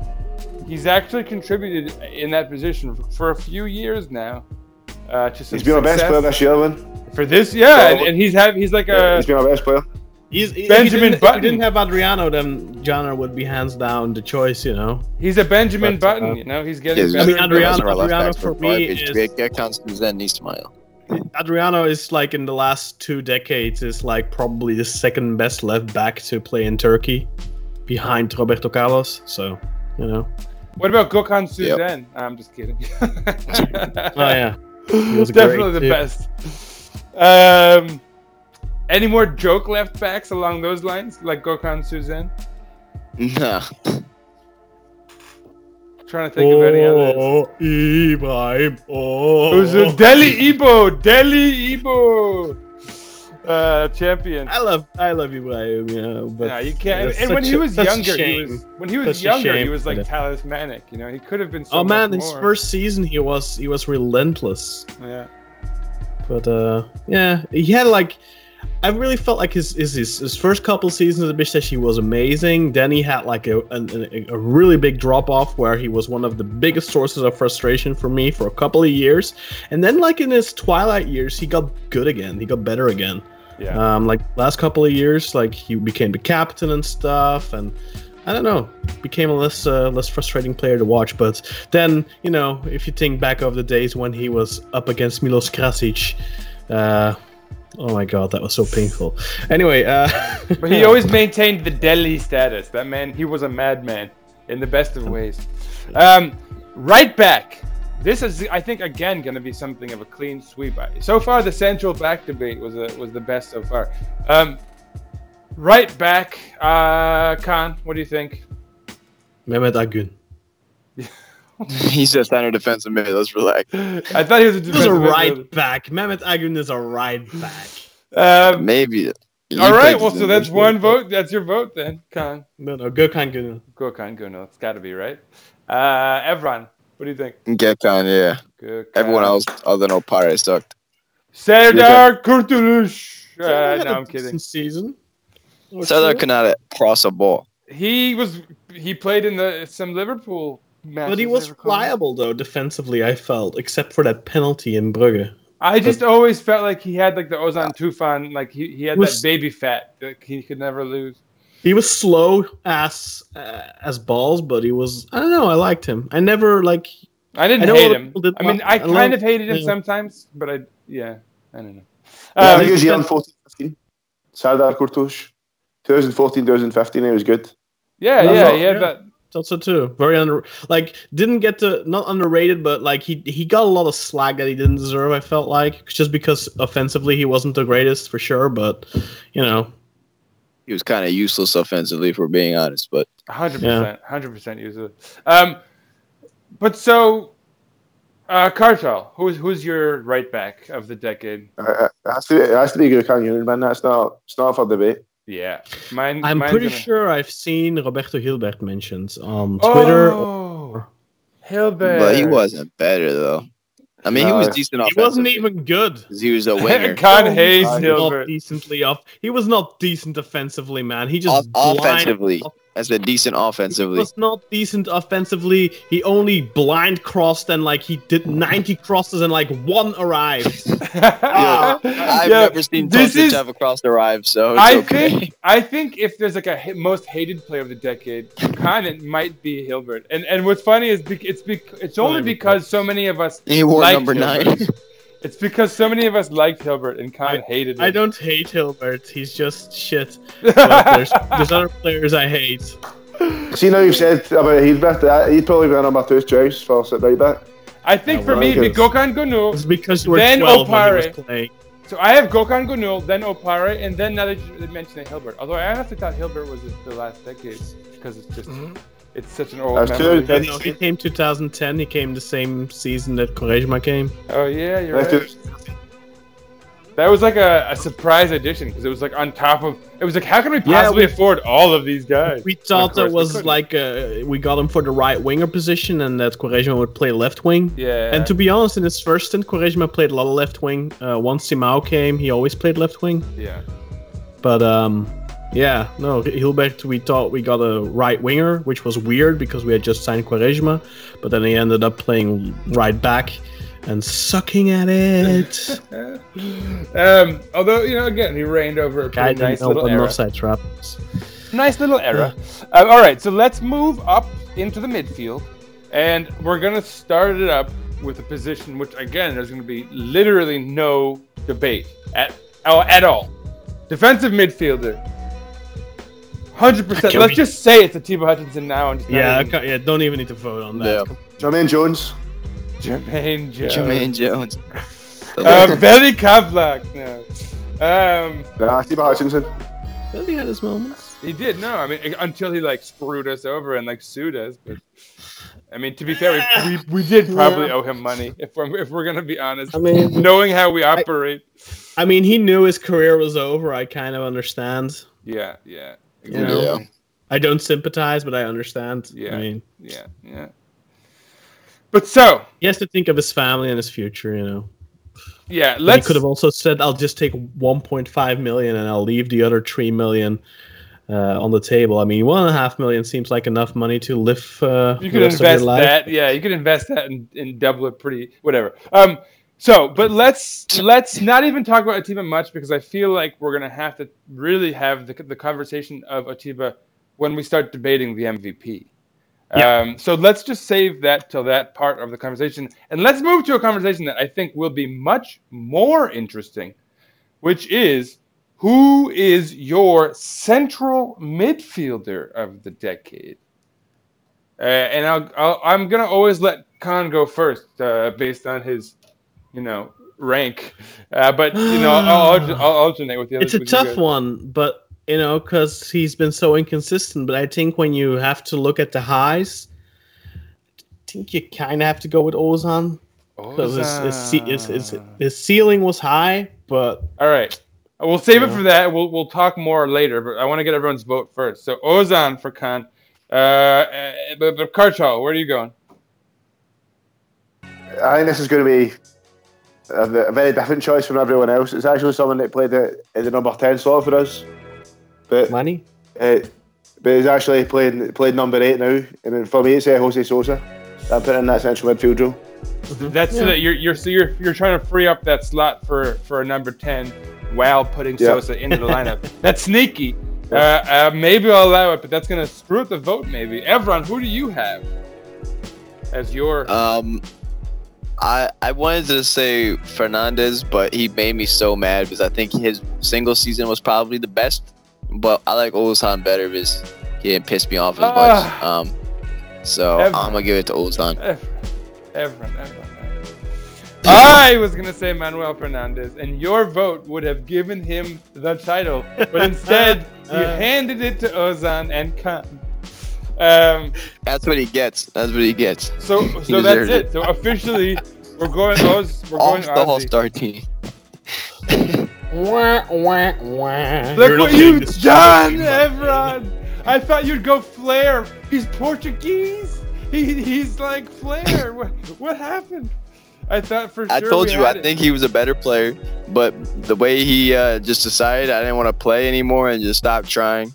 he's actually contributed in that position for, for a few years now. Uh, to some He's been our best success. player this year, Lynn. for this, yeah, and, and he's have he's like Yeah, a he's been our best player. He's, if Benjamin he Button. If we didn't have Adriano, then Caner would be hands down the choice, you know. he's a Benjamin But, uh, Button. You know, he's getting Yes, better. I mean, and Adriano- better. Our left Adriano backs for me garbage. is- Get, get Constance and Ismail. Adriano is like in the last two decades is like probably the second best left back to play in Turkey, behind Roberto Carlos. So, you know. What about Gökhan Yep. Süzen? I'm just kidding. Oh yeah. Was Definitely great, the too. best. Um, any more joke left backs along those lines, like Gökhan Süzen? Nah. Trying to think of any others. Oh, Ibrahim. Oh. Who's a Deli Ibo? Deli Ibo. Uh, champion. I love I love you Ibrahim, yeah, but No, you can't. And when he was younger, he was when he was Such younger, he was like talismanic. You know, he could have been. So Oh man, his more. first season he was he was relentless. Yeah. But uh, yeah, he had like, I really felt like his his his, his first couple seasons at Besiktas he was amazing. Then he had like a, a a really big drop off where he was one of the biggest sources of frustration for me for a couple of years. And then like in his twilight years, he got good again. He got better again. Yeah. Um, like last couple of years, like he became the captain and stuff, and I don't know, became a less uh, less frustrating player to watch. But then you know, if you think back of the days when he was up against Milos Krasic, uh, oh my god, that was so painful. Anyway, uh, But he always maintained the Deli status. That man, he was a madman in the best of ways. Um, right back. This is, I think, again going to be something of a clean sweep. So far, the central back debate was a, was the best so far. Um, right back, uh, Kaan. What do you think? Mehmet Akgün. He's a center defensive mid. Let's relax. I thought he was a He was a defensive right back. Mehmet Akgün is a right back. midfielder. Um, Maybe. He all right. Well, so that's one vote. That's your vote then, Kaan. No, no, Gökhan Gönül. Go Khan. Go no. It's got to be right. Uh, Evran. What do you think? Gökhan, yeah. Good. Everyone else other than Opare sucked. Serdar Kurtuluş. He Uh, had no, a I'm kidding. Season. Or Serdar cannot cross a ball. He was he played in the some Liverpool matches. But he was recall. reliable though defensively. I felt, except for that penalty in Brugge. I just always felt like he had like the Ozan Tufan, like he, he had Was- that baby fat that he could never lose. He was slow as uh, as balls, but he was. I don't know. I liked him. I never like. I didn't I know hate him. did I mean, not- I I kind love- of hated him yeah. sometimes, but I yeah, I don't know. Yeah, I Um, think he was young 14, 15. Serdar Kurtush. 2014, 2015, he was good. yeah, No, yeah, no, he yeah. that. Also too very under like didn't get to not underrated, but like he he got a lot of slack that he didn't deserve. I felt like just because offensively he wasn't the greatest for sure, but you know He was kind of useless offensively, if we're being honest. But hundred percent, hundred percent user. Um, but so, uh, Kartal, who's who's your right back of the decade? Uh, It has to be, it has to be Gökhan Gönül, man. That's not, it's not for debate. Yeah, mine. I'm pretty gonna- sure I've seen Roberto Hilbert mentions on Twitter. Oh, Hilbert. but he wasn't better though. I mean, he was No. decent He wasn't even good. He was a winger. Kaan No, hates Hilbert. Not decently off. He was not decent offensively, man. He just Off- blind- offensively, has been decent He offensively. was not decent offensively. He only blind crossed and like he did 90 crosses and like one arrived. I've Yeah, never seen this Tosic is- have across the arrive, so it's I okay. think I think if there's like a hit, most hated player of the decade, kind it might be Hilbert. And and what's funny is bec- it's bec- it's only because so many of us he wore liked number nine. Hilbert. It's because so many of us liked Hilbert and kind hated him. I don't hate Hilbert. He's just shit. But there's, there's other players I hate. See, now you've said about Hilbert, that he'd probably be a number two choice for sit right back. I think Yeah, for well, me, I it'd be. Gökhan Gönül. It's because you were Then 12 when he was Opare. playing. So I have Gökhan Gönül, then Opare, and then now that you mentioned Hilbert. Although I honestly thought Hilbert was the last decade because it's just mm-hmm. It's such an old That's memory. true. No, he came 2010. He came the same season that Quaresma came. Oh yeah, you're That's right. good. That was like a, a surprise addition because it was like on top of. It was like, how can we Yeah, possibly we- afford all of these guys? We thought Of course that was couldn't. like uh, we got him for the right winger position and that Quaresma would play left wing. Yeah. And to be honest, in his first stint, Quaresma played a lot of left wing. Uh, once Simao came, he always played left wing. yeah. But um, yeah, no, Hilbert, we thought we got a right winger, which was weird because we had just signed Quaresma, but then he ended up playing right back and sucking at it. Um, although you know, again, he reigned over a pretty nice little era. offside trap was. Nice little era. Uh, all right, so let's move up into the midfield, and we're gonna start it up with a position which, again, there's gonna be literally no debate at oh, at all. Defensive midfielder. Hundred percent. Let's we- just say it's Atiba Hutchinson now, and just not Yeah, even- okay, yeah, don't even need to vote on that. Yeah. Jermaine Jones. Jermaine Jones. Jermaine Jones. Uh, Veli Kavlak. No. Um, Nah, Steve Hutchinson. Well, he had his moments. he did no. I mean, until he like screwed us over and like sued us. But I mean, to be fair, we, we, we did probably owe him money if we're if we're gonna be honest. I mean, knowing how we operate. I mean, he knew his career was over. I kind of understand. Yeah, yeah, You know? Yeah. I don't sympathize, but I understand. Yeah. I mean, yeah, yeah. But so, he has to think of his family and his future. You know. yeah, But he let's could have also said, "I'll just take 1.5 million and I'll leave the other 3 million uh, on the table." I mean, one and a half million seems like enough money to live. Uh, you the could rest of your invest life. that. Yeah, you could invest that and, and double it pretty whatever. Um so but let's let's not even talk about Atiba much because I feel like we're gonna have to really have the, the conversation of Atiba when we start debating the MVP. Yeah. Um, so let's just save that till that part of the conversation, and let's move to a conversation that I think will be much more interesting, which is who is your central midfielder of the decade? Uh, and I'll, I'll, I'm gonna always let Kaan go first, uh, based on his, you know, rank. Uh, but you know, I'll, I'll, I'll alternate with the other. It's a tough one, but you know, because he's been so inconsistent. But I think when you have to look at the highs, I think you kind of have to go with Ozan because his, his, his, his, his ceiling was high, but All right. We'll save it for that. We'll we'll talk more later, but I want to get everyone's vote first. So Ozan for Kaan. Uh, uh, but, but Kartal, where are you going? I think this is going to be a, a very different choice from everyone else. It's actually someone that played at, at the number 10 slot for us. But money. uh, but he's actually played played number 8 now. And then for me, it's uh, Jose Sosa. I'm putting in that central midfield role. That's so that you're you're so you're you're trying to free up that slot for for a number ten while putting Yeah. Sosa into the lineup. That's sneaky. Uh, uh, maybe I'll allow it, but that's gonna screw up the vote. Maybe Evran, who do you have as your? Um, I I wanted to say Fernandes, but he made me so mad because I think his single season was probably the best. But I like Ozan better because he didn't piss me off as much. Ah. Um, so I'm gonna give it to Ozan. I was gonna say Manuel Fernandes, and your vote would have given him the title, but instead you Uh. handed it to Ozan and Kaan. Um, That's what he gets. That's what he gets. so He so that's deserved it. So officially, we're going Oz. We're Off going the All Star team. Look You're what you've done, Evran! I thought you'd go Flair. He's Portuguese. He, he's like Flair. What, what happened? I thought for sure. I told we you I it. think he was a better player, but the way he uh, just decided I didn't want to play anymore and just stopped trying,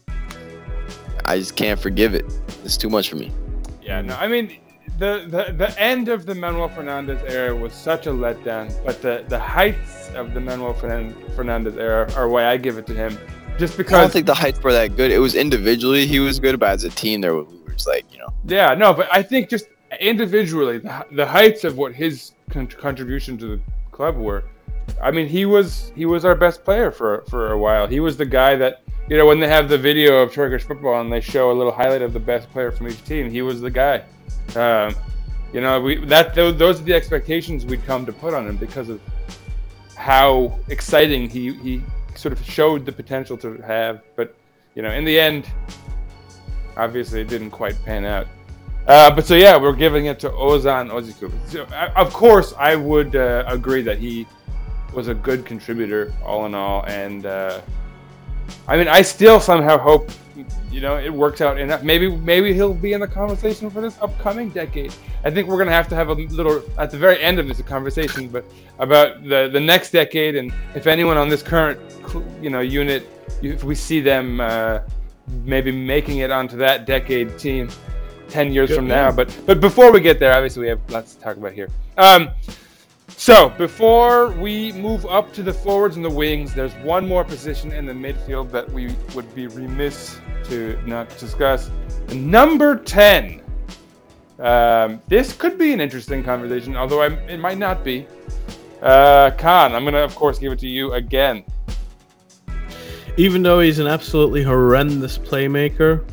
I just can't forgive it. It's too much for me. Yeah, no, I mean, the, the the end of the Manuel Fernandes era was such a letdown, but the, the heights of the Manuel Fernan- Fernandes era are why I give it to him. Just because I don't think the heights were that good. It was individually he was good, but as a team, there was like you know. yeah, no, but I think just individually, the, the heights of what his con- contribution to the club were. I mean, he was he was our best player for for a while. He was the guy that you know when they have the video of Turkish football and they show a little highlight of the best player from each team. He was the guy. Um, you know, we that those, those are the expectations we'd come to put on him because of how exciting he he sort of showed the potential to have. But you know, in the end, obviously it didn't quite pan out. Uh, but so yeah, we're giving it to Ozan Oziku. So, uh, of course, I would uh, agree that he was a good contributor, all in all. And uh, I mean, I still somehow hope, you know, it works out enough. Maybe, maybe he'll be in the conversation for this upcoming decade. I think we're gonna have to have a little at the very end of this conversation, but about the the next decade, and if anyone on this current, you know, unit, if we see them uh, maybe making it onto that decade team. 10 years Good from man. now. But but before we get there, obviously we have lots to talk about here. Um, so before we move up to the forwards and the wings, there's one more position in the midfield that we would be remiss to not discuss. Number 10. Um, this could be an interesting conversation, although I, it might not be. Uh, Kaan, I'm going to, of course, give it to you again. Even though he's an absolutely horrendous playmaker,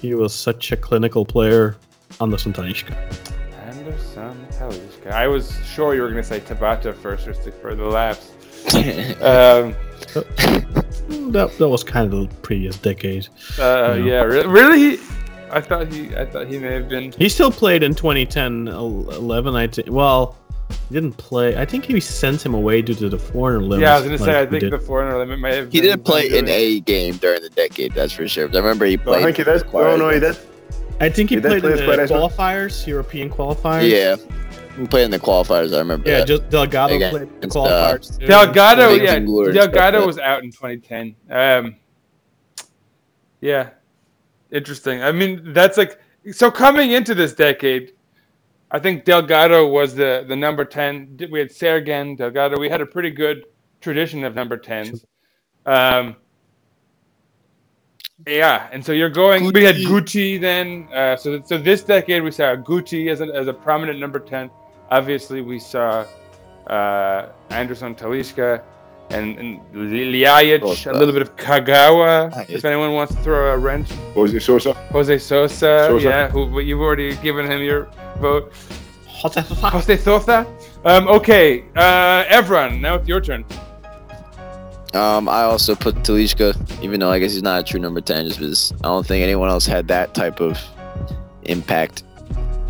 he was such a clinical player. on the Anderson Talisca. I was sure you were going to say Tabata first just to further laughs. Um, That, that was kind of the previous decade. Uh, Yeah. yeah, re- really? I thought he, I thought he may have been. He still played in 2010 11, I think. Well, He didn't play. I think he sent him away due to the foreigner limit. Yeah, I was gonna say. I think did. the foreigner limit might have. He been didn't play in a game during the decade, that's for sure. I remember he played. I think he did. No, no, he did. I think he, He did played in the qualifiers, European qualifiers. Yeah, he played in the qualifiers. I remember. Yeah, that. just Delgado Again, played the it's, uh, qualifiers. Delgado, yeah, Angler and stuff Delgado was out in 2010. Um, yeah, interesting. I mean, that's like so coming into this decade. I think Delgado was the the number 10. We had Sergen, Delgado. We had a pretty good tradition of number 10s. Um, yeah, and so you're going. We had Guti then. Uh, so so this decade we saw Guti as a, as a prominent number 10. Obviously, we saw uh, Anderson Talisca and, and Ljajic, Sosa. a little bit of Kagawa, Nice. if anyone wants to throw a wrench. Jose Sosa? Jose Sosa, Sosa. yeah, who you've already given him your vote. Jose Sosa. Jose Sosa. Um, okay, uh, Evran, now it's your turn. Um, I also put Talisca, even though I guess he's not a true number ten, just because I don't think anyone else had that type of impact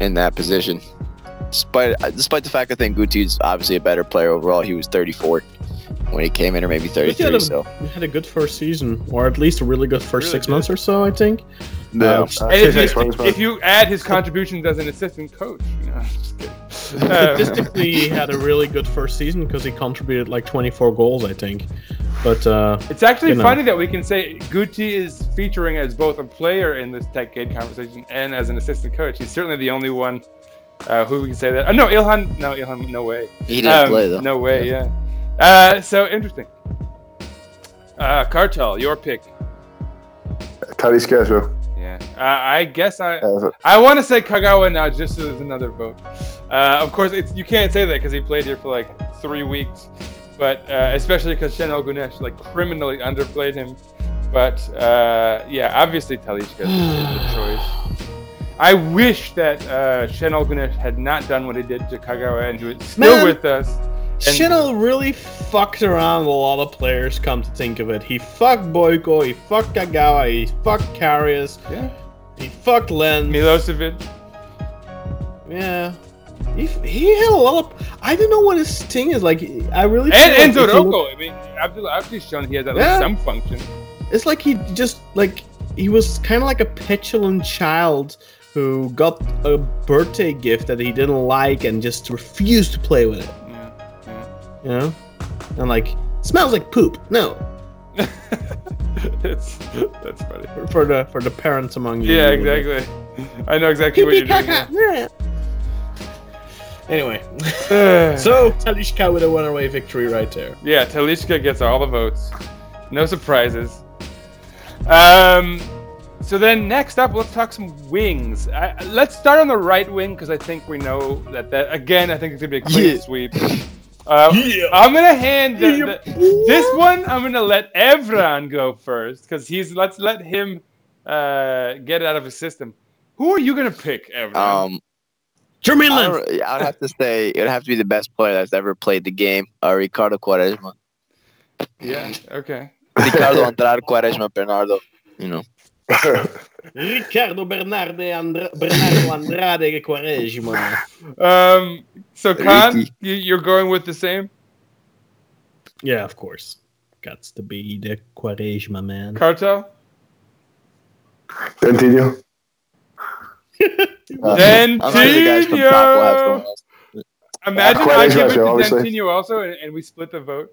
in that position. Despite uh, despite the fact I think Guti's obviously a better player overall. He was 34 when he came in, or maybe But he had 33. a, So he had a good first season, or at least a really good first Really six good. months or so, I think. Yeah. Um, Uh, And if you, if you add his contributions as an assistant coach, you know, just kidding. Statistically, he had a really good first season because he contributed like 24 goals, I think. But uh, It's actually you know. funny that we can say Guti is featuring as both a player in this tech decade conversation and as an assistant coach. He's certainly the only one uh, who we can say that. Uh, no, Ilhan. No, Ilhan. No way. he didn't Um, play though. No way. Yeah. Uh, so interesting. Uh, Kartal, your pick. Talisca as. Yeah. Uh, I guess I. Uh, I want to say Kagawa now, just so there's another vote. Uh, of course, it's, you can't say that because he played here for like three weeks, but uh, especially because Şenol Güneş like criminally underplayed him. But uh, yeah, obviously Talisca is the choice. I wish that uh, Şenol Güneş had not done what he did to Kagawa and he was still Man. with us. Şenol really fucked around a lot of players, come to think of it. He fucked Boyko, he fucked Kagawa, he fucked Karius, Yeah. he fucked Len. Milosevic. Yeah. He, he had a lot of. I don't know what his thing is. Like, I really. And like Enzo if look- I mean, Abdullah Avcı's shown he has at Yeah. least some function. It's like he just like he was kind of like a petulant child who got a birthday gift that he didn't like and just refused to play with it. Yeah. yeah. You know, and like smells like poop. No, it's, that's funny. for the for the parents among you. Yeah, exactly. I know exactly what you're doing. Anyway, so Talisca with a one-away victory right there. yeah, Talisca gets all the votes. No surprises. Um, so then next up, let's talk some wings. I, let's start on the right wing because I think we know that that again. I think it's gonna be a clean Yeah. sweep. Uh, I'm gonna hand the, the- this one. I'm gonna let Evran go first because he's. Let's let him uh, get it out of his system. Who are you gonna pick, Evran? Um, Jermaine Lin. I would have to say it would have to be the best player that's ever played the game, uh, Ricardo Quaresma. yeah. Okay. Ricardo Andrade Quaresma Bernardo. You know. Ricardo Bernarde Andra- Bernardo Andrade Quaresma. Um. So Kaan, Ricky. you, you're going with the same. Yeah, of course. Got to be the Quaresma man. Kartal? Continue. Then I'm sure the guys from top will have someone else. Imagine Quite I as give it well, to obviously. Dentinho also, and, and we split the vote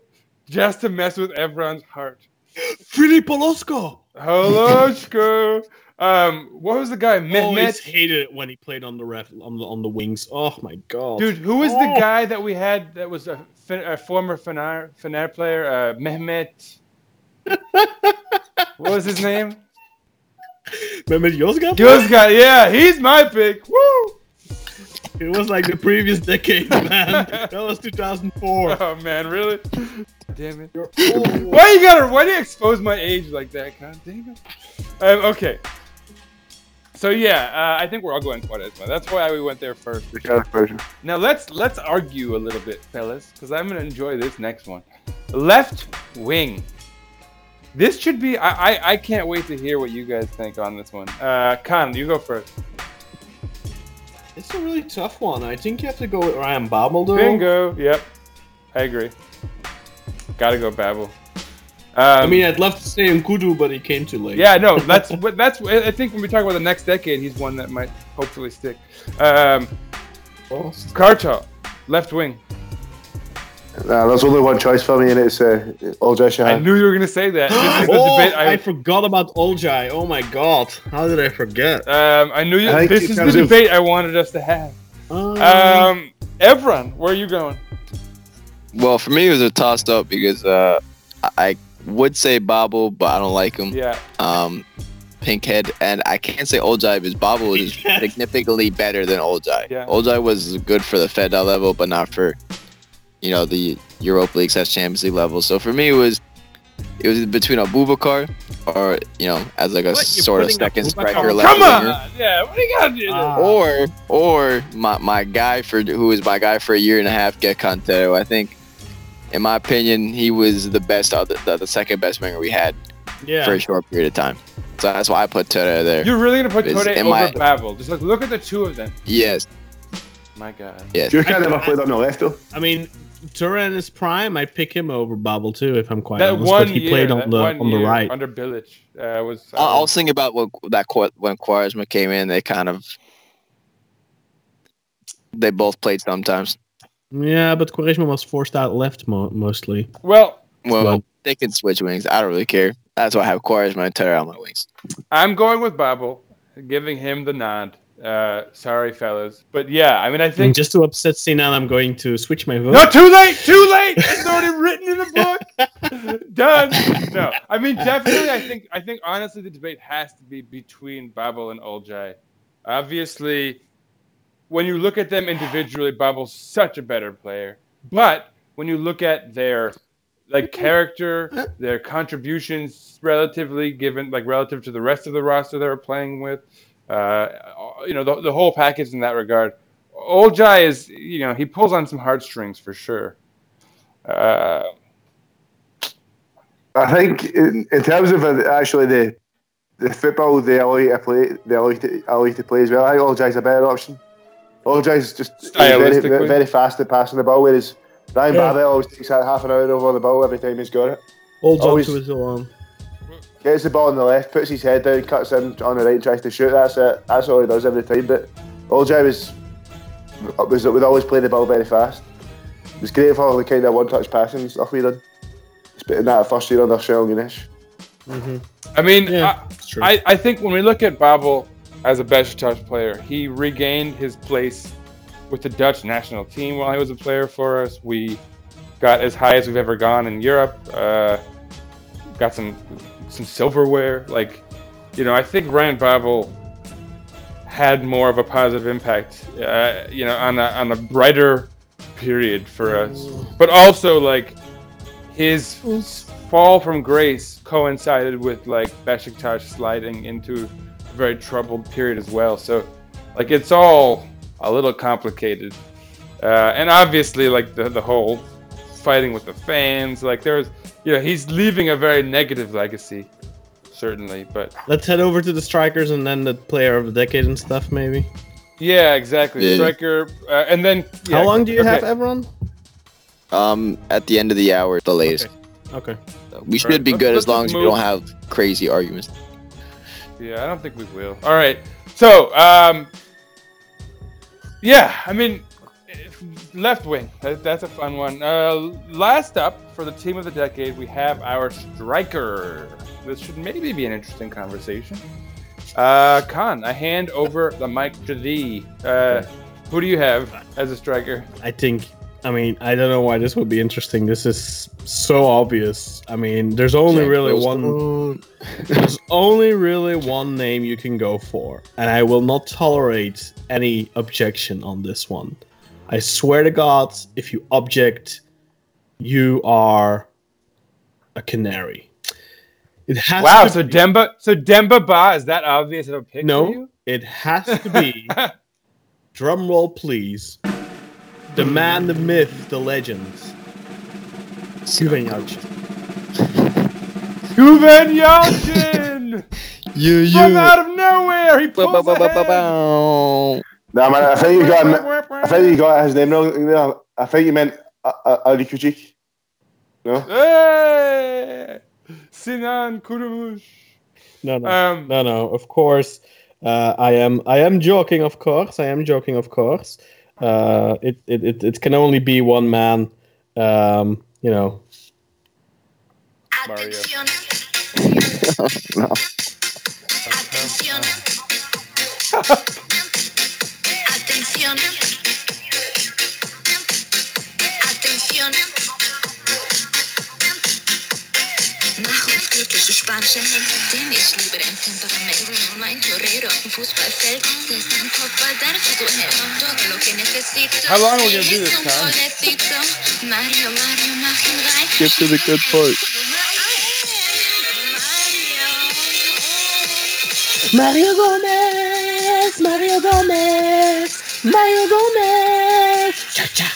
just to mess with everyone's heart. Filippo Losco. Hološko. Um, what was the guy? Always Mehmet. hated it when he played on the ref on the on the wings. Oh my god, Dude, who was the Oh. guy that we had that was a, a former Fener, Fener player? Uh, Mehmet. what was his name? Mehmet Yozgat? Yozgat. Yeah, he's my pick. Woo! It was like the previous decade, man. that was 2004. Oh man, really? Damn it. Why you gotta? Why do you expose my age like that? God damn it. Um, okay. So yeah, uh, I think we're all going Quaresma. That's why we went there first. Ricardo Quaresma. Now let's let's argue a little bit, fellas, because I'm gonna enjoy this next one. Left wing. This should be. I, I I can't wait to hear what you guys think on this one. Uh, Kaan, you go first. It's a really tough one. I think you have to go with Ryan Babel though. Bingo. Yep. I agree. Gotta go Babel. Um, I mean, I'd love to say N'Koudou, but he came too late. yeah, no, that's what that's. I think when we talk about the next decade, he's one that might hopefully stick. Um, Kartal, left wing. Nah, there's only one choice for me, and it's uh, Olcay I knew you were gonna say that. This is the Oh, debate. I, I, forgot about Olcay. Oh my god, how did I forget? um, I knew you. I This is the of- debate I wanted us to have. Um, Um, Evran, where are you going? Well, for me, it was a toss up because uh, I I would say Babel, but I don't like him. Yeah, Um, Pinkhead, and I can't say Olcay because Babel is significantly better than Olcay. Yeah. Olcay was good for the Fed level, but not for, you know, the Europa League slash Champions League level. So for me, it was it was between Aboubakar or you know as like a What? You're sort of second Aboubakar- striker. Oh, left come winger. on. Yeah, what do you gotta do? Ah. or or my, my guy for who was my guy for a year and a half, Get Cantero. I think, in my opinion, he was the best, uh, the, the, the second best winger we had yeah. for a short period of time. So that's why I put Töre there. You're really gonna put Is- Tode am over I- Babel? Just like look at the two of them. yes, My God. yes. Jurka never played on the left though. I mean, Turan prime. I pick him over Babel too, if I'm quite That honest. one but he year, played on the one on the year right. under Bilic uh, was. I, I was thinking about what that Qua- when Quaresma came in, they kind of they both played sometimes. Yeah, but Quaresma was forced out left mo- mostly. well, Well, Well- they can switch wings. I don't really care. That's why I have Quaresma and Töre on my wings. I'm going with Babel, giving him the nod. Uh, sorry, fellas, but yeah, I mean, I And think just to upset Sinan, I'm going to switch my vote. no, too late, too late. It's already written in the book. Done. No, I mean, definitely, I think, I think, honestly, the debate has to be between Babel and Olcay. Obviously, when you look at them individually, Babel's such a better player. But when you look at their like character, their contributions relatively given like relative to the rest of the roster they were playing with, uh, you know, the, the whole package in that regard. Olcay is, you know, he pulls on some heartstrings for sure. Uh, I think in, in terms of uh, actually the the football they allow you to play, they allow you to, allow you to play as well. I think Olcay's a better option. Olcay's just very, very fast at passing the ball, whereas Ryan Yeah. Babel always takes that half an hour over the ball every time he's got it. Holds on Always- to his own. Gets the ball on the left, puts his head down, cuts in on the right, tries to shoot. That's it. That's all he does every time. But Olcay was was would always play the ball very fast. It was great for all the kind of one-touch passing stuff we did. Spitting that first year under Şenol Güneş. I mean, Yeah, I- it's. I, I think when we look at Babel as a Besiktas player, he regained his place with the Dutch national team while he was a player for us. We got as high as we've ever gone in Europe. Uh, got some some silverware. Like, you know, I think Ryan Babel had more of a positive impact. Uh, you know, on a on a brighter period for us, but also like his fall from grace coincided with like Besiktas sliding into a very troubled period as well. So, like, it's all a little complicated, uh, and obviously, like the the whole fighting with the fans, like there's, you know, he's leaving a very negative legacy, certainly. But Let's head over to the strikers and then the player of the decade and stuff, maybe. yeah, exactly, Yeah. striker, uh, and then yeah, How long do you okay. have, Evran? Um, at the end of the hour, the latest. Okay. We should Alright, be let's- good let's as long just as we don't have crazy arguments. Yeah, I don't think we will. All right. So, um, yeah, I mean, if- left wing. That, that's a fun one. Uh, last up for the team of the decade, we have our striker. This should maybe be an interesting conversation. Uh, Kaan, I hand over the mic to thee. Uh, who do you have as a striker? I think. I mean, I don't know why this would be interesting. This is so obvious. I mean, there's only really one. There's only really one name you can go for, and I will not tolerate any objection on this one. I swear to God, if you object, you are a canary. It has Wow. to So be- Demba. So Demba Ba is that obvious of a pick? no, you? it has to be. drum roll, please. The man, the myth, the legend. Steven Yalçın. Güven Yalçın Yeah, from out of nowhere. He pulls ahead. No, man, I think you got. I think you got his name wrong. No, I think you meant uh, uh, Ali Kuchik. No. Hey! Sinan Kurumuş. No, no, Um, no, no. Of course, uh, I am. I am joking. Of course, I am joking. Of course, uh, it, it it it can only be one man. Um, you know, Mario. No. Mach uns glücklich, du spanische Held, denn ich liebe dein Temperament. Mein Torero auf dem Fußballfeld, der ist ein Kopfball, deine Figur hält. Todo lo que necesito. How long are we gonna do this, un Tom? Mario, Mario, mach ihn rein. Get to the good part. Mario Gomez, Mario Gomez, Mario Gomez. Cha cha.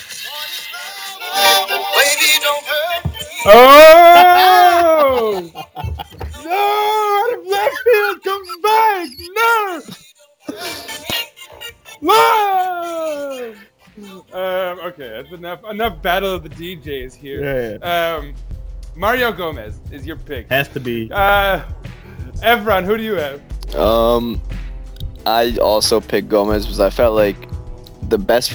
Oh! no! Out of left field comes back! No! No! Um, okay, that's enough. Enough battle of the DJs here. Yeah, Um, Mario Gomez is your pick. Has to be. Uh, Evran, who do you have? Um, I also picked Gomez because I felt like the best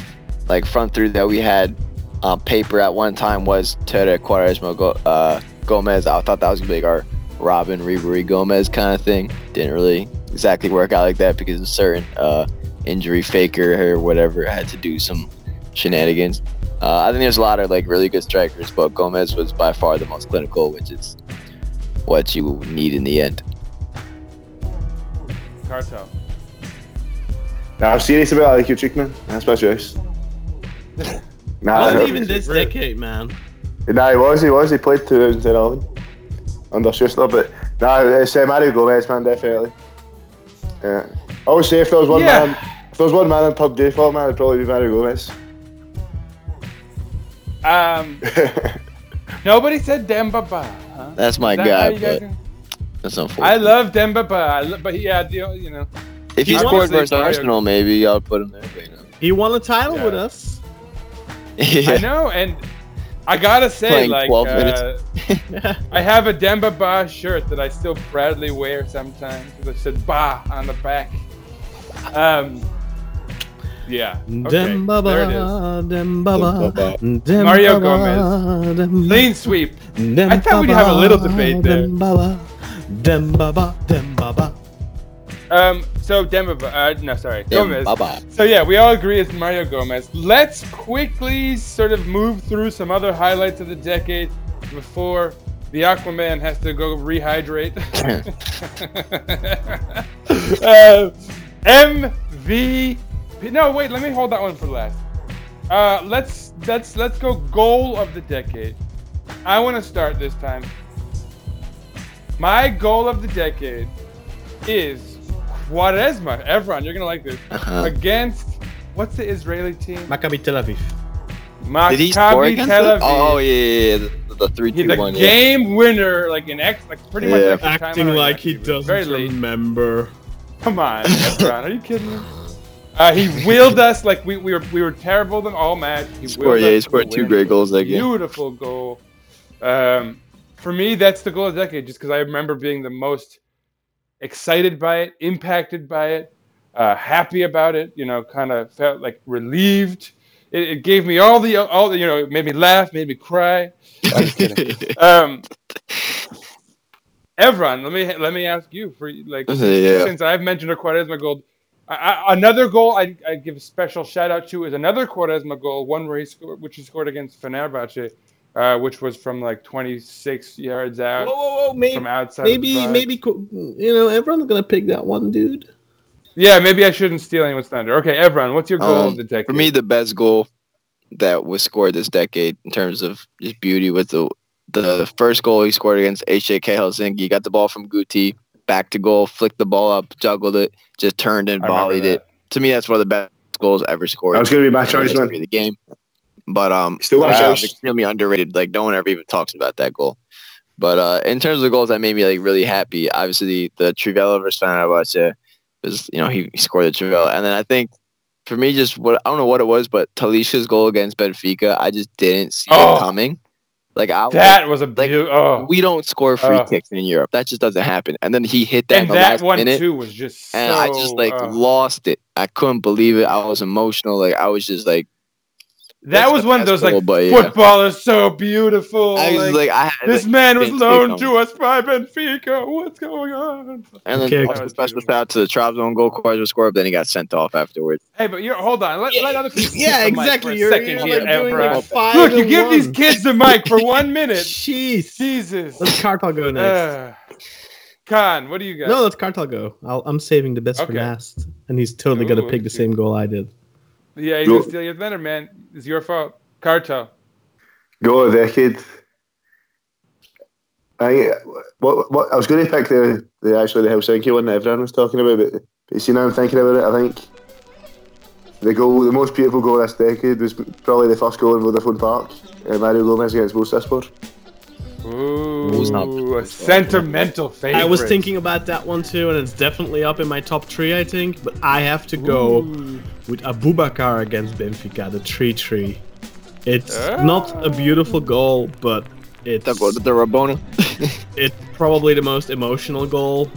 like front three that we had on paper at one time was Töre Quaresma Go- uh, Gomez. I thought that was gonna be like our Robben Ribery Gomez kind of thing. Didn't really exactly work out like that because of certain uh, injury faker or whatever had to do some shenanigans. Uh, I think there's a lot of like really good strikers, but Gomez was by far the most clinical, which is what you need in the end. Kartal. No, I'm serious about Ali Kuchik, man. That's my choice. Nah, Not no, even this Really? decade, man. nah, he was. He was. He played 2011 under Schuster, but nah, it's uh, Mario Gomez, man, definitely. Yeah. I would say if there was one Yeah. man, if there was one man in pub default, man, it'd probably be Mario Gomez. Um, nobody said Demba Ba. Huh? That's my that guy, you guys but do- that's unfortunate. I love Demba Ba, I lo- but yeah, you know, If he I scored versus Arsenal, maybe I'll put him there. But, you know. He won a title Yeah. with us. I know, and I gotta say, Playing like, 12 uh, I have a Demba Ba shirt that I still proudly wear sometimes. That said Ba on the back. Um, yeah. Okay, Dembaba, there it is. Dembaba, Dembaba, Mario Gomez. Dembaba, Clean sweep. I thought we'd have a little debate there. Dembaba, Dembaba, Dembaba. Um, so Demba uh, no, sorry, Gomez. Bye-bye. So yeah, we all agree it's Mario Gomez. Let's quickly sort of move through some other highlights of the decade before the Aquaman has to go rehydrate. uh, MVP. No, wait. Let me hold that one for last. Uh, let's let's let's go goal of the decade. I want to start this time. My goal of the decade is Quaresma. Everyone, you're gonna like this. Uh-huh. Against what's the Israeli team? Maccabi Tel Aviv. Maccabi Did he score against Tel them? Aviv. Oh yeah, yeah, yeah. The, the three He's two a one. Yeah. game winner, like an X, like pretty much Yeah. extra time Acting on like he doesn't Very late. remember. Come on, Evran, are you kidding me? Uh, he wheeled us like we, we were we were terrible in all match. He Scored, yeah, he scored two great goals that game. Beautiful goal. Um, for me, that's the goal of the decade, just because I remember being the most excited by it, impacted by it, uh, happy about it. You know, kind of felt like relieved. It, it gave me all the all the you know, it made me laugh, made me cry. I'm just kidding. um, Evran, let me let me ask you for like Yeah. since I've mentioned a Quaresma goal. I, I, another goal I, I give a special shout out to is another Quaresma goal, one where he scored, which he scored against Fenerbahce, uh, which was from like 26 yards out whoa, whoa, maybe, from outside. maybe, the maybe, you know, everyone's gonna pick that one, dude. Yeah, maybe I shouldn't steal anyone's thunder. Okay, Evran, what's your goal Um, of the decade? For me, the best goal that was scored this decade in terms of just beauty was the the first goal he scored against HJK Helsinki. He got the ball from Guti, back to goal, flicked the ball up, juggled it, just turned and volleyed it. To me, that's one of the best goals ever scored. That was going to be my choice, history man. the game. But um, Still wow, it's extremely underrated. Like no one ever even talks about that goal. But uh, in terms of the goals that made me like really happy, obviously the, the trivela versus Fenerbahce was you know he, he scored the trivela, and then I think for me, just what I don't know what it was, but Talisca's goal against Benfica, I just didn't see Oh. it coming. Like I That was a like, oh. we don't score free Oh. kicks in Europe. That just doesn't happen. And then he hit that in and the that last one minute, too was just so. and I just like oh. lost it. I couldn't believe it. I was emotional. Like I was just like, that that's was one of best those like but yeah. football is so beautiful. I was like, like, I had this like, man was didn't see it loaned to us by Benfica. What's going on? And then Okay. also special shout out to the Trabzon goal Quaresma scored, but then he got sent off afterwards. Hey, but you're hold on. Let, let other people. Yeah, get the mic exactly. You're, second you're here, like doing Evra. like five Look, you and give these kids the mic for one minute. Jeez. Jesus. Let's Kartal go next. Uh, Kaan, what do you got? no, let's Kartal go. I'll, I'm saving the best for last. And he's totally going to pick the same goal I did. Yeah, you Go- gonna steal your thunder, man. It's your fault. Kartal. Goal of the decade. I what, what I was going to pick the, the actually the Helsinki one that everyone was talking about, but, but you see now I'm thinking about it. I think the goal, the most beautiful goal this decade was probably the first goal in Vodafone Park, uh, Mario Gomez against Bursaspor. Who's Ooh, a sentimental favorite. I was thinking about that one too, and it's definitely up in my top three, I think. But I have to go Ooh. With Aboubakar against Benfica, the 3 3. It's Ah. not a beautiful goal, but it's, The, the Rabona. it's probably the most emotional goal,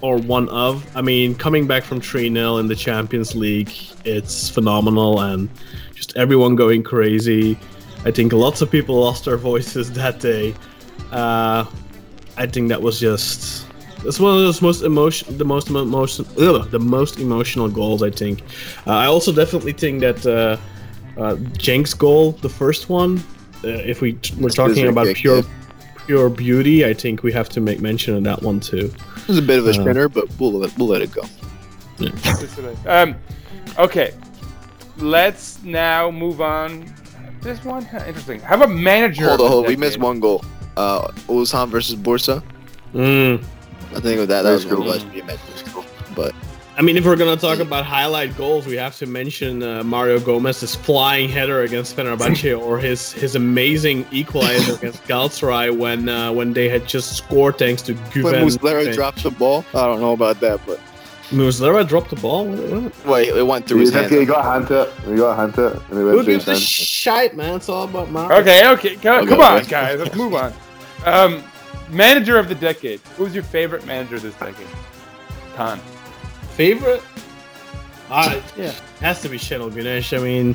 or one of. I mean, coming back from 3 0 in the Champions League, it's phenomenal, and just everyone going crazy. I think lots of people lost their voices that day. Uh, I think that was just that's one of those most emotion, the most emo- emotion, ugh, the most emotional goals. I think. Uh, I also definitely think that uh, uh, Cenk's goal, the first one, uh, if we t- we're talking about kick, pure yeah. pure beauty, I think we have to make mention of that one too. It was a bit of a Uh, sprinter, but we'll let, we'll let it go. Um, okay, let's now move on. This one interesting. How about manager? Hold on, hold. We missed one goal. Uh, Ulsan versus Bursa. Mm. I think with that, that was That's one cool. of the best goal. But I mean, if we're gonna talk about highlight goals, we have to mention uh, Mario Gomez's flying header against Fenerbahce, or his his amazing equalizer against Galatasaray when uh, when they had just scored thanks to when Güven. Muslera dropped the ball, I don't know about that, but Muslera dropped the ball. What- what? wait, it went through He, his hand. he got a hand to it. He got a hand to it, and he Who went through gives a hand. shite, man? It's all about Mario. Okay, okay, co- Okay, come on, okay. guys. Let's move on. Um, manager of the decade. Who's your favorite manager this decade? Kaan. Favorite? Uh, yeah, has to be Şenol Güneş. I mean,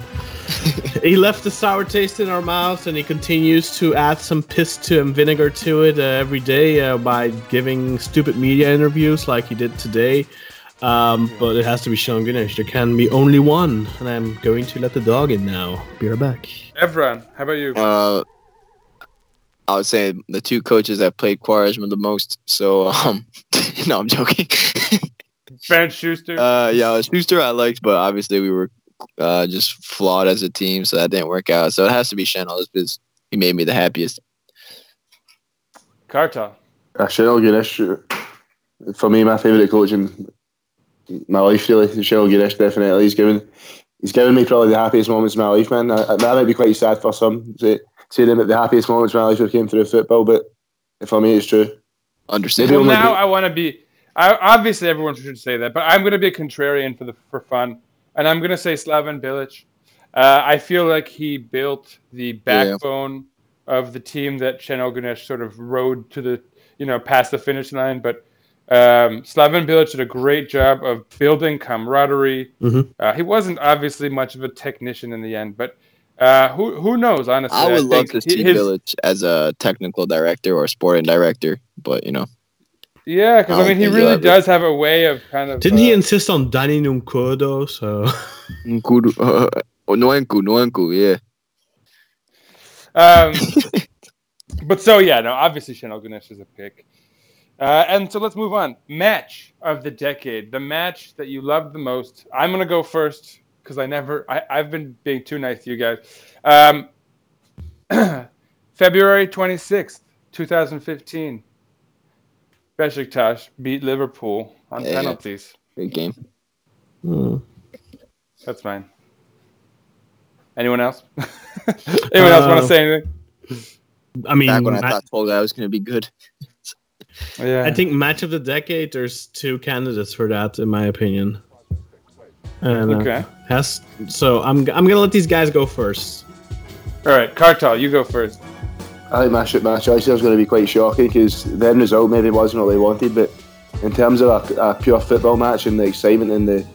he left a sour taste in our mouths, and he continues to add some piss to and vinegar to it uh, every day uh, by giving stupid media interviews like he did today. Um, but it has to be Şenol Güneş. There can be only one, and I'm going to let the dog in now. Be right back. Evran, how about you? Uh, I would say the two coaches that played Quaresma the most. So, um, no, I'm joking. Bernd Schuster. uh, yeah, Schuster I liked, but obviously we were uh, just flawed as a team, so that didn't work out. So it has to be Şenol because he made me the happiest. Kartal. Uh, Şenol Güneş, for me, my favourite coach in my life, really. Şenol Güneş, definitely. He's given he's given me probably the happiest moments of my life, man. I, I, that might be quite sad for some, say, say them at the happiest moments in my life came through football, but for me, it's true. Understand? Maybe Well, now be- I want to be. I, obviously, everyone should say that, but I'm going to be a contrarian for the for fun, and I'm going to say Slaven Bilic. Uh, I feel like he built the backbone of the team that Şenol Güneş sort of rode to the you know past the finish line. But um, Slaven Bilic did a great job of building camaraderie. Mhm. Uh, he wasn't obviously much of a technician in the end, but uh, who who knows? Honestly, I would love to see his- Village as a technical director or sporting director, but you know, Yeah, because I I, mean, he really ever- does have a way of kind of. Didn't he uh, insist on Danny Nunkodo? So N'Koudou, uh, oh, Noenku, Noenku, yeah. Um, but so yeah, no, obviously Şenol Güneş is a pick. Uh, and so let's move on. Match of the decade, the match that you loved the most. I'm gonna go first because I never, I, I've been being too nice to you guys. Um, February 26th, 2015. Besiktas beat Liverpool on Yeah. penalties. Great game. Hmm. That's mine. Anyone else? Anyone else want Uh, to say anything? I mean, Back when I ma- thought Tall Guy was going to be good. Yeah. I think match of the decade. There's two candidates for that, in my opinion. And, uh, Okay. has so I'm I'm gonna let these guys go first. All right, Kartal, you go first. I think my, sh- my choice is going to be quite shocking because the end result maybe wasn't what they wanted, but in terms of a, a pure football match and the excitement and the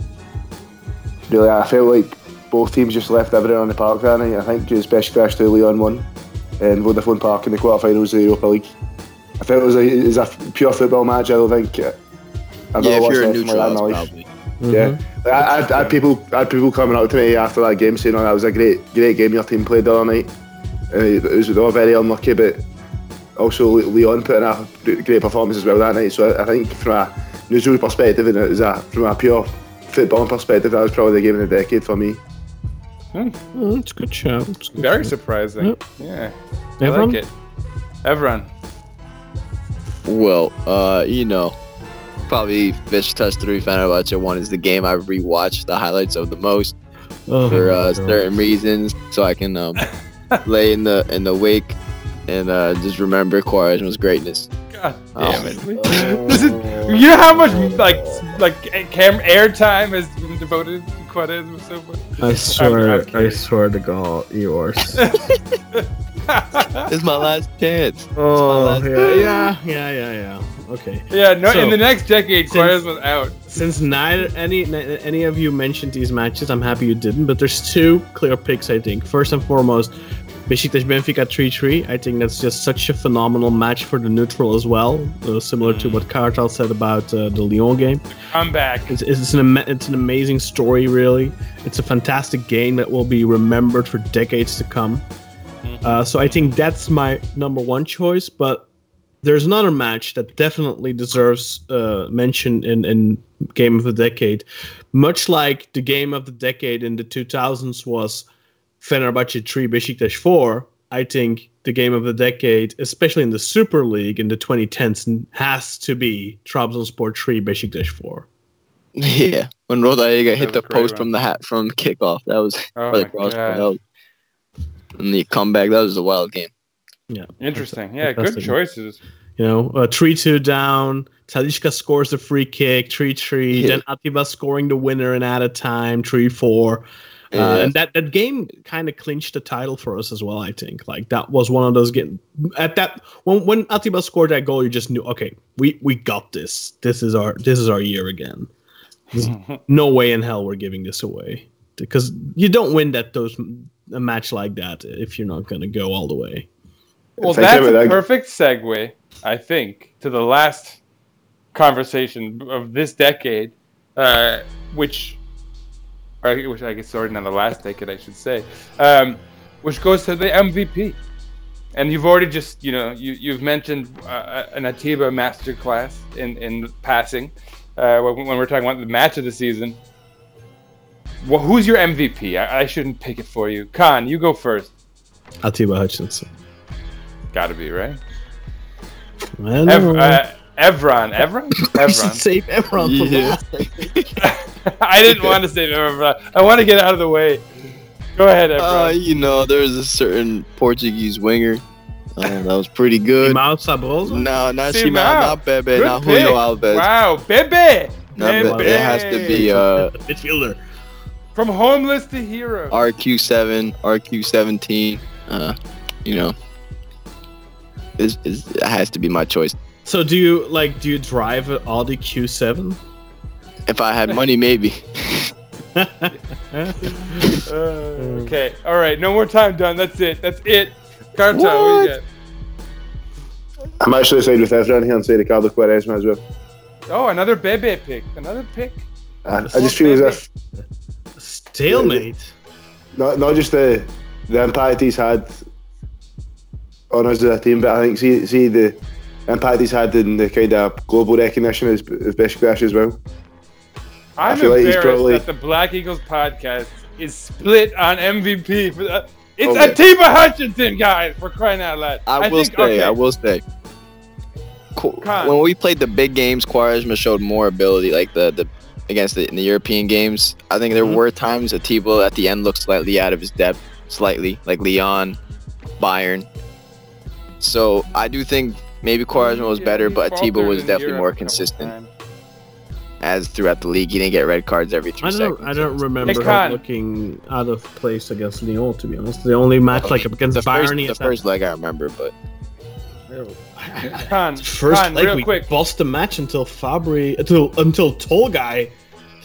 really, I felt like both teams just left everything on the park that night. I think just Besiktas 2 Lyon won and Vodafone Park in the quarterfinals of the Europa League. I felt it was a, it was a pure football match. I don't think uh, I've Yeah, never if watched you're a anything like neutral, that in that's my life. probably. Yeah, Like, I, I, I had people, I had people coming up to me after that game saying, "Oh, that was a great, great game your team played the other night." Uh, it was they were very unlucky, but also Le- Lyon put in a great performance as well that night. So I, I think from a neutral perspective and as a from a pure footballing perspective, that was probably the game of the decade for me. Oh, it's a good show. It's a good Very show. surprising. Yep. Yeah. I Everyone? like it. Everyone. Well, uh, you know, probably Besiktas 3 Fenerbahce 1 is the game I rewatched the highlights of the most Oh, for uh, certain reasons, so I can um, lay in the in the wake and uh, just remember Quaresma's greatness. God Oh. damn it. This is, you know how much like like cam airtime has been devoted to Quaresma so much. I swear, I'm I kidding. swear to God, yours. It's my last chance. oh my last yeah, game. yeah, yeah, yeah, yeah. Okay. Yeah, no. So, in the next decade, since- Quaresma's out. Since neither any any of you mentioned these matches, I'm happy you didn't. But there's two clear picks, I think. First and foremost, Besiktas Benfica 3-3. I think that's just such a phenomenal match for the neutral as well. Uh, similar to what Kartal said about uh, the Lyon game. I'm back. It's, it's an ama- it's an amazing story, really. It's a fantastic game that will be remembered for decades to come. Uh, so I think that's my number one choice. But there's another match that definitely deserves uh, mention in, in Game of the Decade. Much like the Game of the Decade in the 2000s was Fenerbahce 3, Besiktas 4, I think the Game of the Decade, especially in the Super League in the 2010s, has to be Trabzonspor 3, Besiktas 4. Yeah, when Rodallega hit the post run. from the hat from kickoff, that was Oh or the my crossbar. God. That was, and the comeback, that was a wild game. Yeah. Interesting. Yeah, good Fantastic. choices. You know, uh, 3 2 down. Talisca scores the free kick, 3 3. Yeah. Then Atiba scoring the winner in added time, 3 4. Uh, Yeah. and that, that game kind of clinched the title for us as well, I think. Like, that was one of those games. At that, when, when Atiba scored that goal, you just knew, okay, we, we got this. This is our this is our year again. No way in hell we're giving this away. Because you don't win that those a match like that if you're not going to go all the way. Well, Thank that's you, a perfect segue, I think, to the last conversation of this decade, uh, which, or which I guess already not the last decade, I should say, um, which goes to the MVP. And you've already just, you know, you, you've mentioned uh, an Atiba masterclass in, in passing uh, when, when we're talking about the match of the season. Well, who's your MVP? I, I shouldn't pick it for you. Kaan, you go first. Atiba Hutchinson. Gotta be, right? I don't Ev- uh, Evran, Evran, I should Evran. save Evran for Yeah. last. I didn't want to say Evran. I want to get out of the way. Go ahead, Uh, Evran. you know, there's a certain Portuguese winger uh, that was pretty good. Simão Sabrosa? No, not Simão. Simão, not Bebe, Good not pick. Julio Alves. Wow, Bebe. No, but Bebe. it has to be uh, Midfielder. from homeless to hero. RQ7, RQ17. Uh, you know, is is it has to be my choice. So do you like do you drive an Audi Q7? If I had money, maybe. Uh, okay, all right. No more time done. That's it. That's it. Kartal, what, do you I'm actually side with Evran here and say Ricardo Quaresma as well. Oh, another Bebe pick. Another pick. I, I just feel as if Stalemate. not not just the the impact he's had on us as a team, but I think see see the impact he's had in the kind of global recognition as of Besiktas as well. I'm feel like he's probably- that the Black Eagles podcast is split on MVP. For the, it's Okay. Atiba Hutchinson, guys, for crying out loud. I, will think, say, okay, I will say. When we played the big games, Quaresma showed more ability, like the the against the in the European games. I think there Mm-hmm. were times Atiba at the end looked slightly out of his depth, slightly like Lyon, Bayern. So I do think maybe Quaresma was better, but Atiba was definitely more consistent. as throughout the league. He didn't get red cards every three I don't. seconds. I don't remember him looking out of place against Lyon. To be honest, the only match oh, like against the first, Bayern, he the first leg I remember, but Kaan, first Kaan, leg real we quick. bossed the match until Fabri until until Tall guy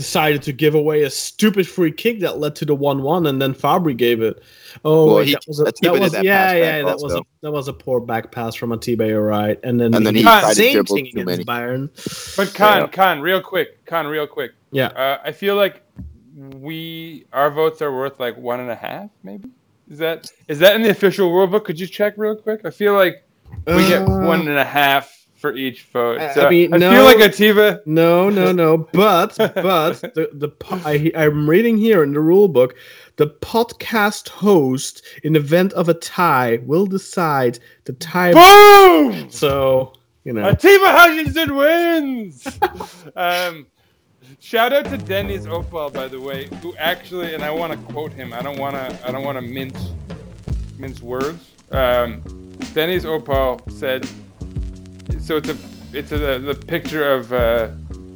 decided to give away a stupid free kick that led to the one-one, and then Fabri gave it. Oh, Well, wait, he- that was a, that was that yeah, pass yeah, that was a that was a poor back pass from Atiba, you're right, and then And then he he did the tried to dribble thing too against Bayern. But Kaan, Kaan, real quick, Kaan, real quick. Yeah, Uh, I feel like we our votes are worth like one and a half, maybe. Is that is that in the official rule book? Could you check real quick? I feel like we get Uh, one and a half for each vote. I- So I mean, I no. feel like Atiba. No, no, no. But but the the po- I, I'm reading here in the rule book, the podcast host in event of a tie will decide the tie. Boom! So you know, Atiba Hutchinson wins. um, shout out to Deniz Opal, by the way, who actually, and I want to quote him. I don't want to. I don't want to mince mince words. Um, Deniz Opal said. So it's a it's a, the picture of uh,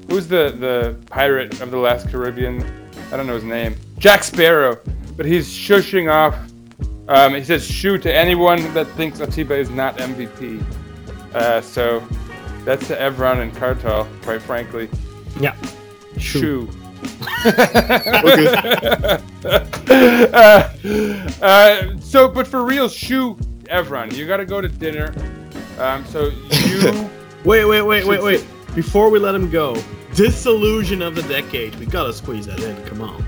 who's the the pirate of the last Caribbean. I don't know his name. Jack Sparrow, but he's shushing off. Um, he says shoo to anyone that thinks Atiba is not MVP. Uh, so that's to Evran and Kartal, quite frankly. yeah. Shoo. uh, uh, so, but for real, shoo, Evran, you got to go to dinner. Um, so you, Wait, wait, wait, wait, wait. Before we let him go, disillusion of the decade. We gotta squeeze that in. Come on.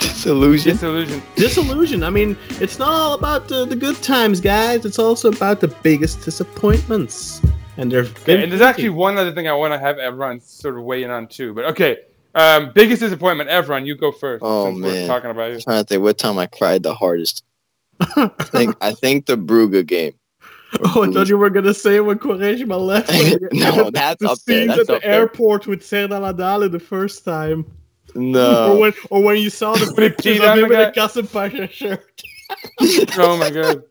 disillusion. disillusion. Disillusion. I mean, it's not all about the, the good times, guys. It's also about the biggest disappointments. And there's Okay, and there's actually one other thing I want to have everyone sort of weigh in on too. But okay, um, biggest disappointment, Evran, you go first. Oh, since we're man. talking about you. trying to think what time I cried the hardest. I think I think the Brugge game. Oh, I thought you were gonna say when Quaresma left. No, that's the up there, scenes that's at the up there. airport with Serdar Adalı the first time, or No. when or when you saw the When he pictures peed of him the in a guy? Kasımpaşa shirt. Oh my god.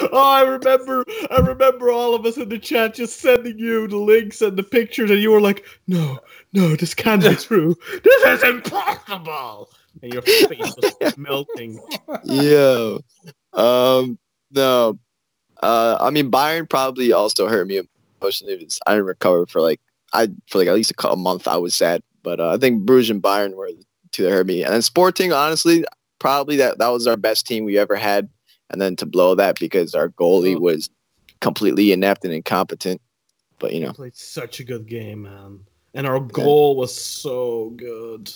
Oh, I remember, I remember all of us in the chat just sending you the links and the pictures, and you were like, "No, no, this can't be true. This is impossible." And your face was melting. Yeah. Um. No. Uh. I mean, Bayern probably also hurt me emotionally. I didn't recover for like I for like at least a, cou- a month. I was sad, but uh, I think Bruges and Bayern were the two that hurt me. And then Sporting, honestly, probably that that was our best team we ever had. And then to blow that because our goalie was completely inept and incompetent. But you know, Played such a good game, man, and our goal was so good.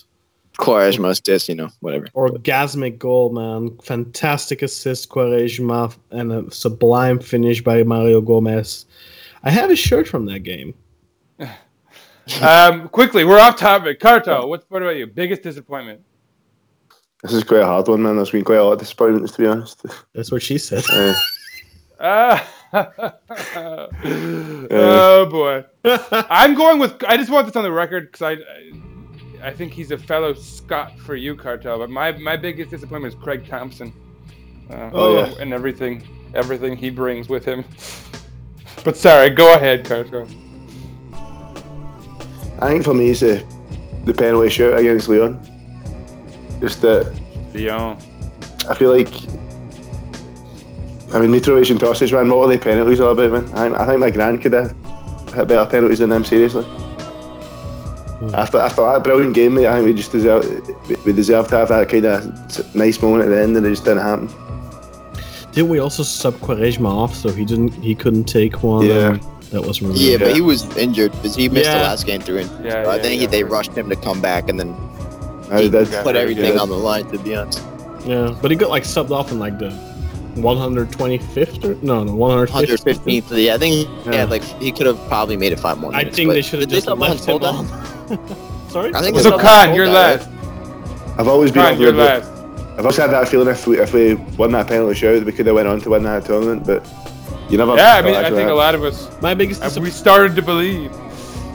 Quaresma assist, you know, whatever. Orgasmic goal, man. Fantastic assist, Quaresma, and a sublime finish by Mario Gomez. I have a shirt from that game. Um, quickly, we're off topic. Kartal, what, what about you? Biggest disappointment? This is quite a hard one, man. There's been quite a lot of disappointments, to be honest. That's what she said. Uh, Ah. oh boy. I'm going with. I just want this on the record because I, I, I think he's a fellow Scot for you, Kartal. But my my biggest disappointment is Craig Thomson. Uh, Oh, yeah. and everything everything he brings with him. But sorry, go ahead, Kartal. I think for me, it's the, the penalty shoot against Lyon. Just that Dion. I feel like. I mean, Mitrovic and Tosic, man, what are the penalties all about, man? I, I think my grand could have hit better penalties than them, seriously. After, after that brilliant game, mate, I think we just deserve, we- we deserve to have that kind of nice moment at the end, and it just didn't happen. Didn't we also sub Quaresma off so he didn't he couldn't take one? Yeah. um, that was really Yeah, but he was injured because he missed Yeah. the last game through injury. Yeah, So I think yeah. they rushed him to come back and then I he did. put everything Yeah. on the line. To be honest, Yeah, but he got like subbed off in like the 125th or no, no 115th. 115th. Yeah, I think yeah, Yeah. like he could have probably made it five more. I minutes, think they should have just sub left him Honda? on. Sorry. I think So they subbed Kaan, you're right? last. I've always been. Kaan, you're there, last. I've always had that feeling if we if we won that penalty shootout, we could have went on to win that tournament, but you never. Yeah, I mean, I think could a lot of us. My biggest uh, dis- We started to believe.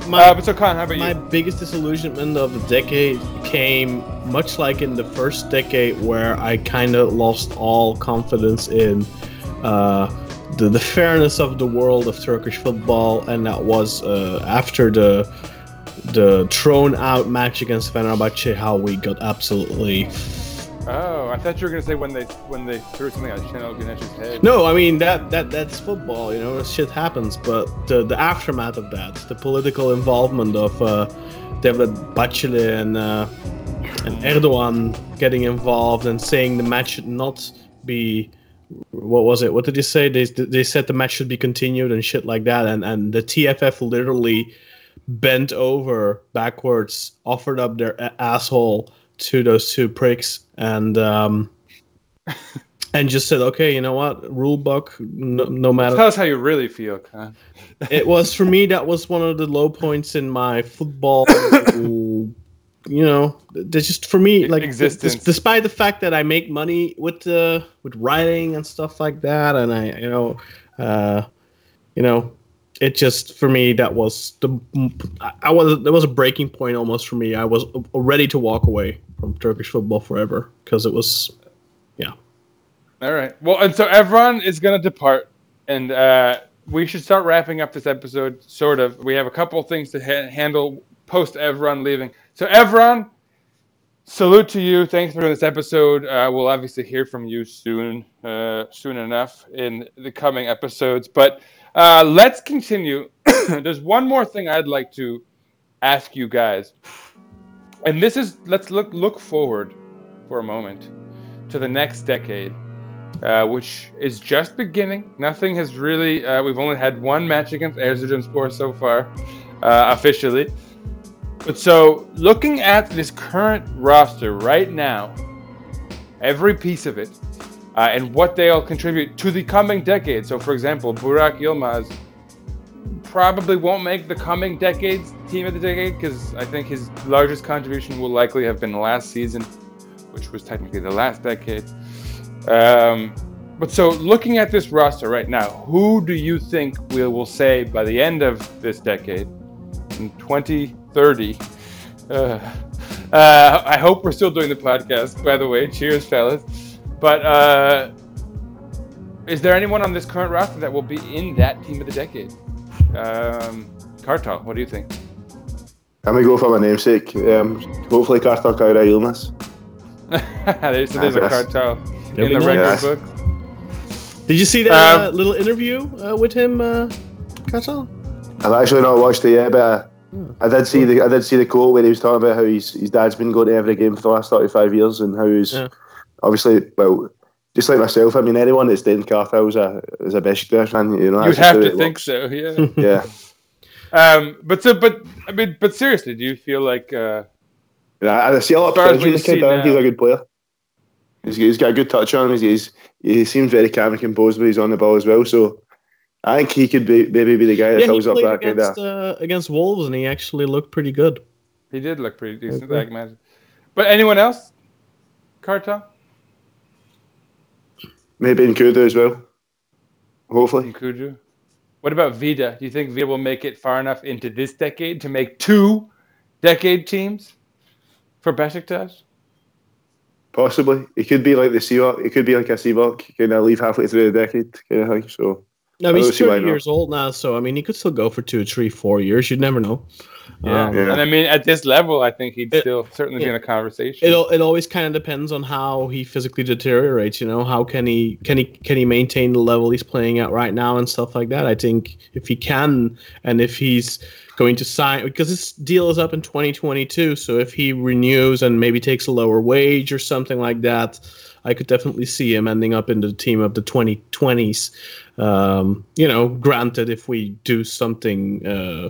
my, Uh, but so Kaan, how about my you? biggest disillusionment of the decade came much like in the first decade where I kind of lost all confidence in uh, the, the fairness of the world of Turkish football, and that was uh, after the the thrown out match against Fenerbahce, how we got absolutely. Oh, I thought you were gonna say when they when they threw something at Şenol Güneş's head. No, I mean that that that's football, you know, shit happens. But the the aftermath of that, the political involvement of uh, Devlet Bahçeli and uh, and Erdogan getting involved and saying the match should not be what was it? What did they say? They they said the match should be continued and shit like that, and and the TFF literally bent over backwards, offered up their asshole to those two pricks, and um, and just said, okay, you know what, rule book, no, no matter. Tell us how you really feel, it was for me that was one of the low points in my football. you know, there's just for me like Existence. des- despite the fact that I make money with uh, with writing and stuff like that, and I you know, uh, you know, it just for me that was the I- was there was a breaking point almost for me. I was ready to walk away from Turkish football forever because it was, yeah. All right. Well, and so Evran is going to depart, and uh, we should start wrapping up this episode. Sort of. We have a couple things to ha- handle post Evran leaving. So Evran, salute to you. Thanks for this episode. Uh, we'll obviously hear from you soon, uh, soon enough in the coming episodes. But uh, let's continue. There's one more thing I'd like to ask you guys, and this is let's look look forward for a moment to the next decade uh, which is just beginning. Nothing has really. Uh, we've only had one match against Erzurumspor so far, uh, officially. But so, looking at this current roster right now, every piece of it, uh, and what they'll contribute to the coming decade. So, for example, Burak Yilmaz probably won't make the coming decade's team of the decade because I think his largest contribution will likely have been last season, which was technically the last decade. Um, but so looking at this roster right now, who do you think we will say by the end of this decade, in 2030? Uh, uh, I hope we're still doing the podcast. By the way, cheers, fellas. But uh, is there anyone on this current roster that will be in that team of the decade? Um, Kartal, what do you think? I'm gonna go for my namesake. Um, hopefully, Kartal Kayra Yılmaz. there's, there's a Yes. Kartal There in the record Yes. book. Did you see that Um, uh, little interview uh, with him, uh, Kartal? I've actually not watched it yet, but uh, I did see the I did see the quote where he was talking about how his, his dad's been going to every game for the last thirty five years and how he's Yeah. Obviously well just like myself. I mean, anyone that's stayed in Carthage is a is a Besiktas fan. You know, You'd have to think works. so, yeah. Yeah, Um, but so, but I mean, but seriously, do you feel like uh, yeah. I I see a lot of As far as potential in the kid. see I think he's a good player. He's, he's got a good touch on him. He's, he's he seems very calm and composed when he's on the ball as well. So I think he could be maybe be the guy that Yeah, fills up played that kind against, of. uh, against Wolves, and he actually looked pretty good. he did look pretty decent? Okay. I imagine. But anyone else? Karta, Maybe N'Koudou as well. Hopefully. Kuju. What about Vida? Do you think Vida will make it far enough into this decade to make two decade teams for Besiktas? Possibly. It could be like the Seahawk. It could be like a Seahawk, kind of leave halfway through the decade, kind of thing. So, No, I he's don't see why 30 years old now, so I mean, he could still go for two, three, four years. You'd never know. Yeah. Um, Yeah. And I mean, at this level, I think he'd It- still certainly be in a conversation. It, it always kind of depends on how he physically deteriorates. You know, how can he can he can he maintain the level he's playing at right now and stuff like that. I think if he can, and if he's going to sign because this deal is up in 2022, so if he renews and maybe takes a lower wage or something like that, I could definitely see him ending up in the team of the 2020s. Um, you know, granted, if we do something uh,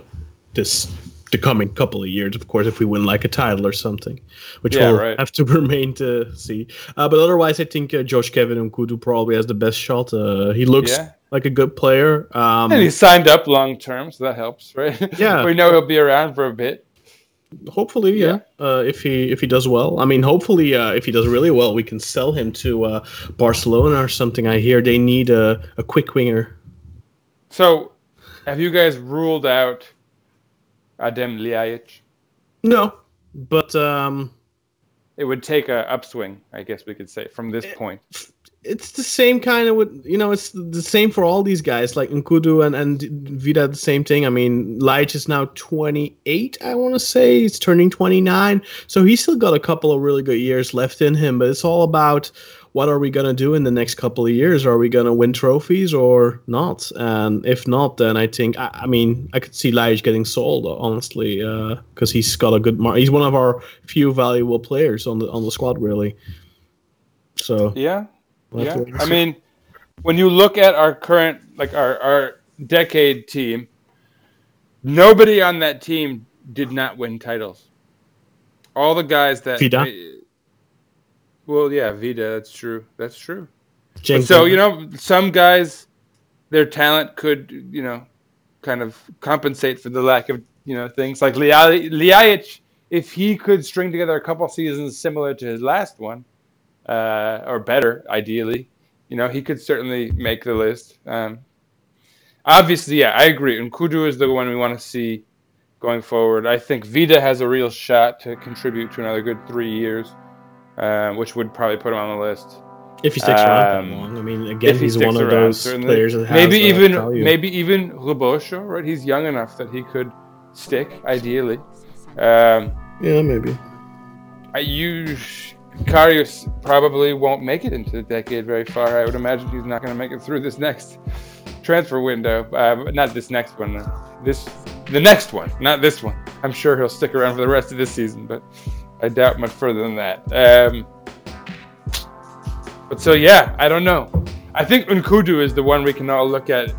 this the coming couple of years, of course, if we win like a title or something, which Yeah, will right. have to remain to see. Uh, but otherwise, I think uh, Josh Kevin N'Koudou probably has the best shot. Uh, he looks Yeah. like a good player. Um, and he's signed up long term, so that helps, right? Yeah. we know he'll be around for a bit. hopefully, yeah. Uh, if he if he does well, I mean, hopefully, uh, if he does really well, we can sell him to uh, Barcelona or something. I hear they need a, a quick winger. So, have you guys ruled out Adem Ljajic? No, but um, It would take a upswing, I guess we could say, from this point. it's the same kind of with you know it's the same for all these guys like N'Koudou and and Vida the same thing. I mean, Lige is now 28, I want to say he's turning 29, so he's still got a couple of really good years left in him. But it's all about what are we gonna do in the next couple of years? Are we gonna win trophies or not? And if not, then I think I, I mean I could see Lige getting sold honestly uh, because he's got a good mark. He's one of our few valuable players on the on the squad really. So Yeah, we'll yeah. to I mean, when you look at our current, like our our decade team, nobody on that team did not win titles. All the guys that Vida? Well, yeah, Vida. That's true. That's true. So you know, some guys, their talent could you know, kind of compensate for the lack of you know things like Lia- Ljajic. If he could string together a couple seasons similar to his last one, uh, or better, ideally, you know, he could certainly make the list. Um, obviously, yeah, I agree. N'Koudou is the one we want to see going forward. I think Vida has a real shot to contribute to another good three years, uh, which would probably put him on the list. if he sticks around um, that long, I mean, again, If he he's one of around, those certainly. players that maybe uh, even value. maybe even Rebocho, right? He's young enough that he could stick, ideally. Um, yeah, maybe. I- use Karius probably won't make it into the decade very far. I would imagine he's not going to make it through this next transfer window. Uh, not this next one. This the next one, not this one. I'm sure he'll stick around for the rest of this season, but I doubt much further than that. Um, but so yeah, I don't know. I think N'Koudou is the one we can all look at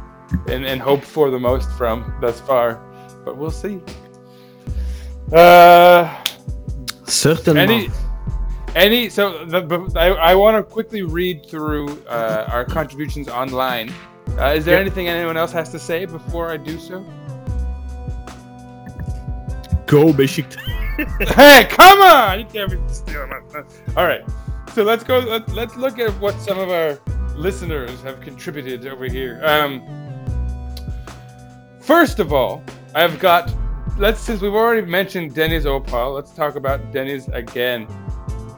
and, and hope for the most from thus far, but we'll see. Uh, Certainly. any, any. So the, I, I want to quickly read through uh, our contributions online. Uh, is there Yep. anything anyone else has to say before I do so? Go Besiktas. hey, come on! You can't be stealing my. All right, so let's go. Let, let's look at what some of our listeners have contributed over here. Um, first of all, I've got. Let's since we've already mentioned Deniz Opal, let's talk about Deniz again.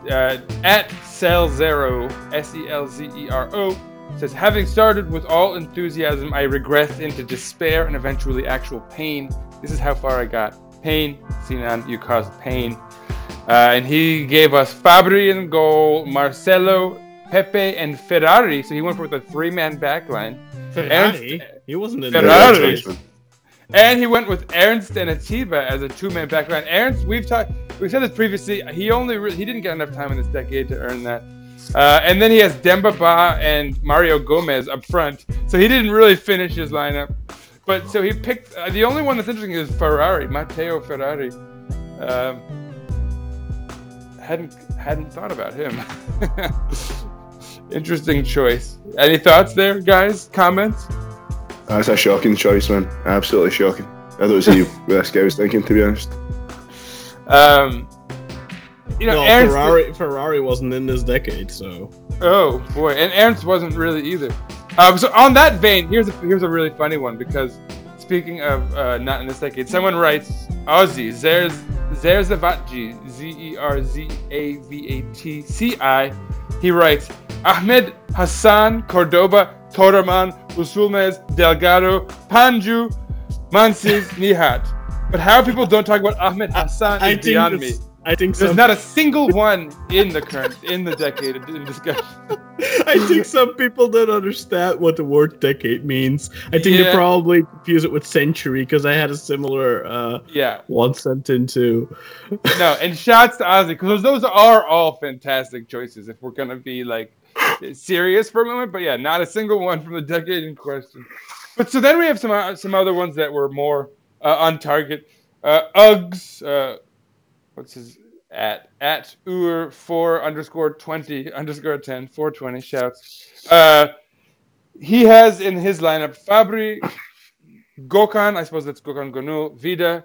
Uh, at Cell Zero, S E L Z E R O, says, having started with all enthusiasm, I regressed into despair and eventually actual pain. This is how far I got. Pain, Sinan, you caused pain. Uh, and he gave us Fabri in goal, Marcelo, Pepe, and Ferrari. So he went with a three-man backline. Ferrari? He wasn't in Ferrari. there. And he went with Ernst and Atiba as a two-man backline. Ernst, we've talked, we've said this previously. He only re- he didn't get enough time in this decade to earn that. Uh, and then he has Demba Ba and Mario Gomez up front, so he didn't really finish his lineup. But so he picked uh, the only one that's interesting is Ferrari, Matteo Ferrari. Um, hadn't hadn't thought about him. interesting choice. Any thoughts there, guys? Comments? That's a shocking choice, man. Absolutely shocking. I don't see what this guy was thinking, to be honest. Um, you know, No, Ernst- Ferrari Ferrari wasn't in this decade, so Oh boy, and Ernst wasn't really either. Um, so on that vein, here's a here's a really funny one because speaking of uh, not in this decade, someone writes Ozzy Zerz Zerzavatci Z E R Z A V A T C I. He writes Ahmed Hassan Cordoba Toraman Üzülmez Delgado Pancu Mansis Nihat. But how people don't talk about Ahmed Hassan I is beyond me. I think There's some, not a single one in the current in the decade in discussion. I think some people don't understand what the word decade means. I think Yeah. they probably confuse it with century because I had a similar uh, Yeah, one sent into. no, and shouts to Ozzy because those are all fantastic choices. If we're gonna be like serious for a moment, but yeah, not a single one from the decade in question. But so then we have some uh, some other ones that were more uh, on target. Uh, Uggs, uh, what's his at at ur four underscore twenty underscore ten four twenty shouts. Uh, he has in his lineup Fabri, Gökhan. I suppose that's Gökhan Gönül, Vida,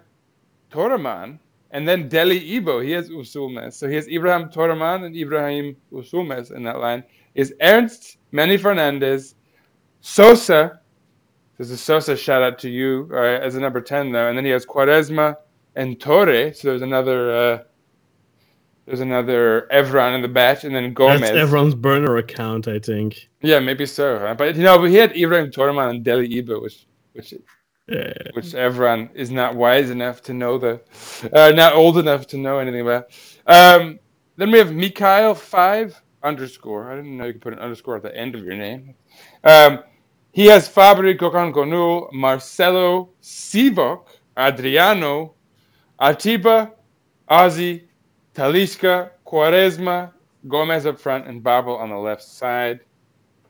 Toraman, and then Deli Ibo. He has Üzülmez. So he has Ibrahim Toraman and Ibrahim Üzülmez in that line. Is Ernst, Manny Fernandes, Sosa. There's a Sosa shout out to you as a number 10, though. And then he has Quaresma and Töre. So there's another. Uh, There's another Evran in the batch, and then Gomez. That's everyone's burner account, I think. Yeah, maybe so. huh? But you know, but he had Ibrahim Toraman and Deli Iba, which which Yeah. which everyone is not wise enough to know the, uh, not old enough to know anything about. Um, then we have Mikail five underscore. I didn't know you could put an underscore at the end of your name. Um, he has Fabri, Gökhan Gönül, Marcelo, Sivok, Adriano, Atiba, Ozzy, Talisca, Quaresma, Gomez up front, and Babel on the left side.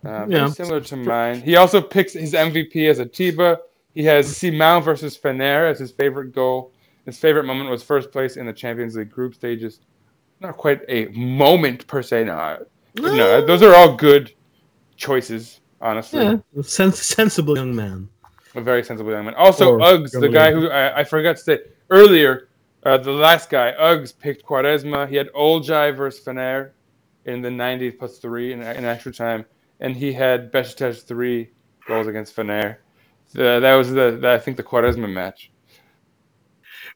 Uh, Yeah. similar to mine. He also picks his MVP as Atiba. He has Simão versus Fener as his favorite goal. His favorite moment was first place in the Champions League group stages. Not quite a moment per se. No, no, those are all good choices. Honestly, Yeah, sens- sensible young man. A very sensible young man. Also, Or Uggs, the guy who I, I forgot to say earlier, uh, the last guy, Uggs picked Quaresma. He had Olcay versus Fener in the 90 plus three in, in extra time, and he had Besiktas three goals against Fener. That was the, the I think the Quaresma match.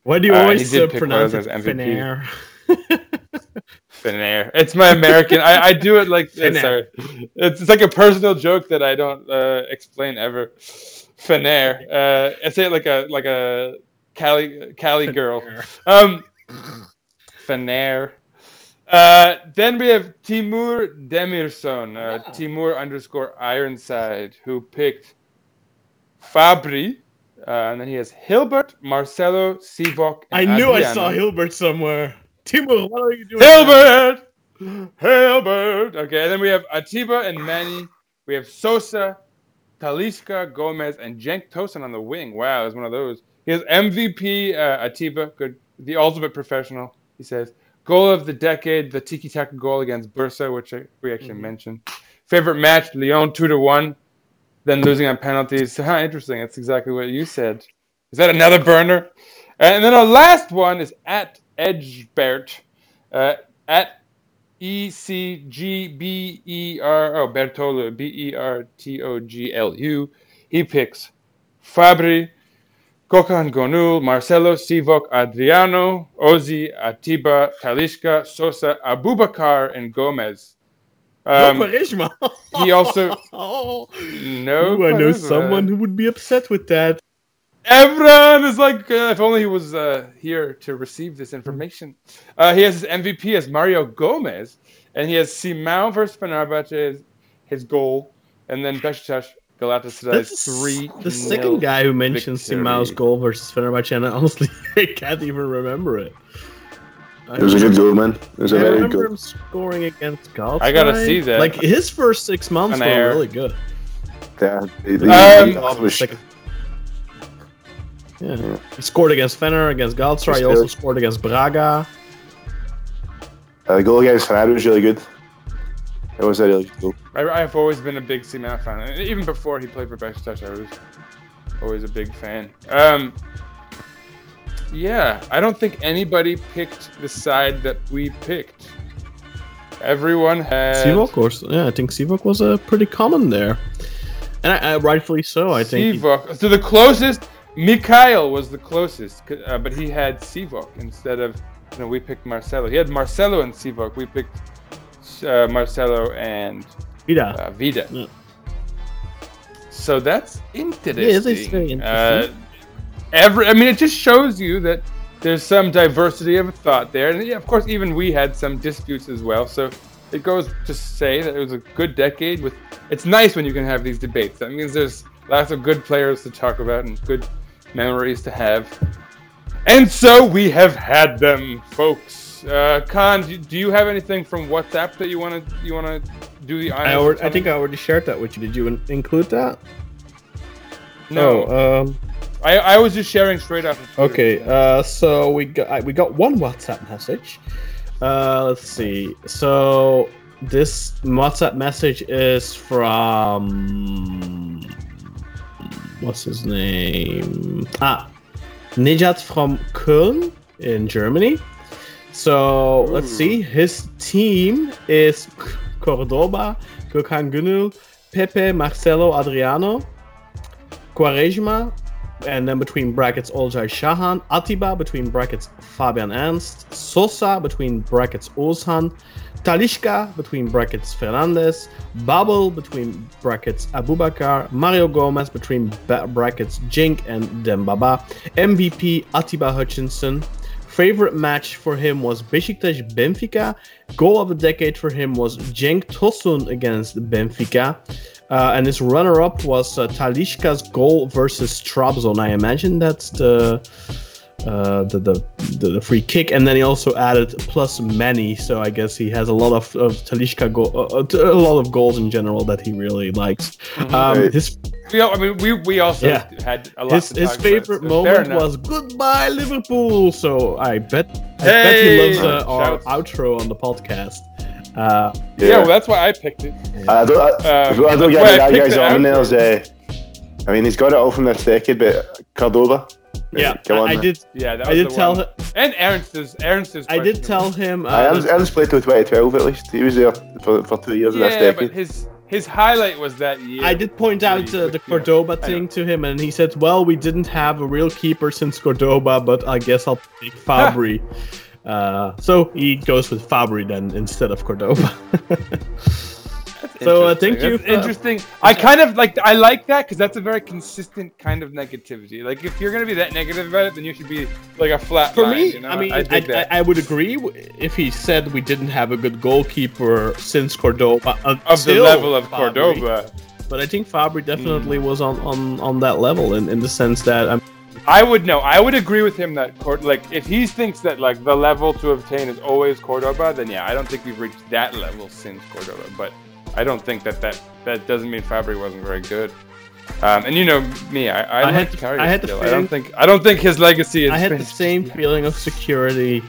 Why do you Uh, always uh, pick pronounce it MVP. Fener? It's my American. I, I do it like sorry. It's, it's like a personal joke that I don't uh, explain ever. Fener. Uh, I say it like a like a Cali Cali girl. Um, Fener. Uh, then we have Timur Demirson, uh, Timur underscore Ironside, who picked Fabri, uh, and then he has Hilbert, Marcelo, Sivok. and I knew I saw Hilbert somewhere. Timur, what are you doing? there? Hilbert! Hilbert! Okay, and then we have Atiba and Manny. We have Sosa, Talisca, Gomez, and Cenk Tosun on the wing. Wow, it's one of those. He has MVP uh, Atiba, good, the ultimate professional. He says goal of the decade, the tiki taka goal against Bursa, which I, we actually Mm-hmm. mentioned. Favorite match, Lyon two to one, then losing on penalties. Interesting! That's exactly what you said. Is that another burner? And then our last one is at Edgebert, uh, at E C G B E R oh Bertolo B E R T O G L U. He picks Fabri, Gökhan Gönül, Marcelo, Sivok, Adriano, Ozi, Atiba, Talisca, Sosa, Aboubakar, and Gomez. Um, no Quaresma. he also no. Ooh, I know someone who would be upset with that. Everyone is like, uh, if only he was uh, here to receive this information. Uh, he has his MVP as Mario Gomez, and he has Simão versus Fenerbahce as his goal, and then Besiktas Galatasaray three. the second guy who mentioned Simão's goal versus Fenerbahce, and I honestly I can't even remember it. I It was a good goal, man. It was a I very good remember goal. him scoring against Galatasaray. I gotta see that. Like his first six months An were air. really good. Yeah, the, Um, Yeah. He scored against Fener, against Galatasaray. He also scored against Braga. uh, the goal against Fernando was really good. It was a really good goal. I, I've always been a big Simão fan, even before he played for Besiktas, I was always a big fan. Um, yeah, I don't think anybody picked the side that we picked. Everyone had Sivok, or yeah, I think Sivok was uh, pretty common there, and I, I, rightfully so. I think. he- So the closest, Mikail was the closest, uh, but he had Sivok instead of, you know, we picked Marcelo. He had Marcelo and Sivok. We picked uh, Marcelo and Vida. uh, Vida. Yeah. So that's interesting. Yeah, is very interesting. Uh, every, I mean, it just shows you that there's some diversity of thought there, and yeah, of course, even we had some disputes as well. So it goes to say that it was a good decade. With it's nice when you can have these debates. That means there's lots of good players to talk about and good memories to have. And so we have had them, folks. Uh, Kaan, do, you have anything from WhatsApp that you want to you want to do the honors? I, already, I think I already shared that with you. Did you in- include that? no. Oh, um, I, I was just sharing straight up. okay. Uh, so we got we got one WhatsApp message. Uh, let's see. So this WhatsApp message is from what's his name? Ah, Nijat from Köln in Germany. So let's see. His team is Cordoba, Gökhan Gönül, Pepe, Marcelo, Adriano, Quaresma, and then between brackets Olcay Şahan, Atiba between brackets Fabian Ernst, Sosa between brackets Oğuzhan, Talisca between brackets Fernandes, Babel between brackets Aboubakar, Mario Gomez between brackets Cenk and Demba Ba, MVP Atiba Hutchinson. Favorite match for him was Besiktas Benfica. Goal of the decade for him was Cenk Tosun against Benfica. Uh, and his runner-up was uh, Talisca's goal versus Trabzon. I imagine that's the, uh, the, the the the free kick, and then he also added plus many. So I guess he has a lot of, of Talisca goal, uh, uh, a lot of goals in general that he really likes. Um, Right. his We, I mean, we we also Yeah. had a lot. his, his talk about, favorite so moment was goodbye Liverpool. So I bet I bet he loves uh, our outro on the podcast. Uh, yeah, well, that's why I picked it. I don't, I, Um, I don't get well, any I that guy's it on there. for- is, uh, I mean, he's got it all from the decade, but Cordoba. Yeah, Come on, I, I did. Yeah, that was I did the tell one. him. And Ernst's Ernst's. I did tell him. Uh, I Ernst, Ernst played till 2012 at least. He was there for, for two years of this Yeah, but his his highlight was that year. I did point out uh, the Cordoba I thing to him, and he said, "Well, we didn't have a real keeper since Cordoba, but I guess I'll take Fabri." uh, so he goes with Fabri then instead of Cordoba. so uh, thank you. That's interesting. I kind of like. I like that because that's a very consistent kind of negativity. Like if you're gonna be that negative about it, then you should be like a flat. For line, me, you know? I mean, I I, I. I would agree if he said we didn't have a good goalkeeper since Cordoba of the level of Fabri. Cordoba. But I think Fabri Hmm. definitely was on, on, on that level in, in the sense that um, I would know. I would agree with him that Cord- like if he thinks that like the level to obtain is always Cordoba, then yeah, I don't think we've reached that level since Cordoba. But I don't think that that that doesn't mean Fabri wasn't very good. Um, and you know me, I I, I like had Karius I had still. I don't think I don't think his legacy is. I had the same feeling of security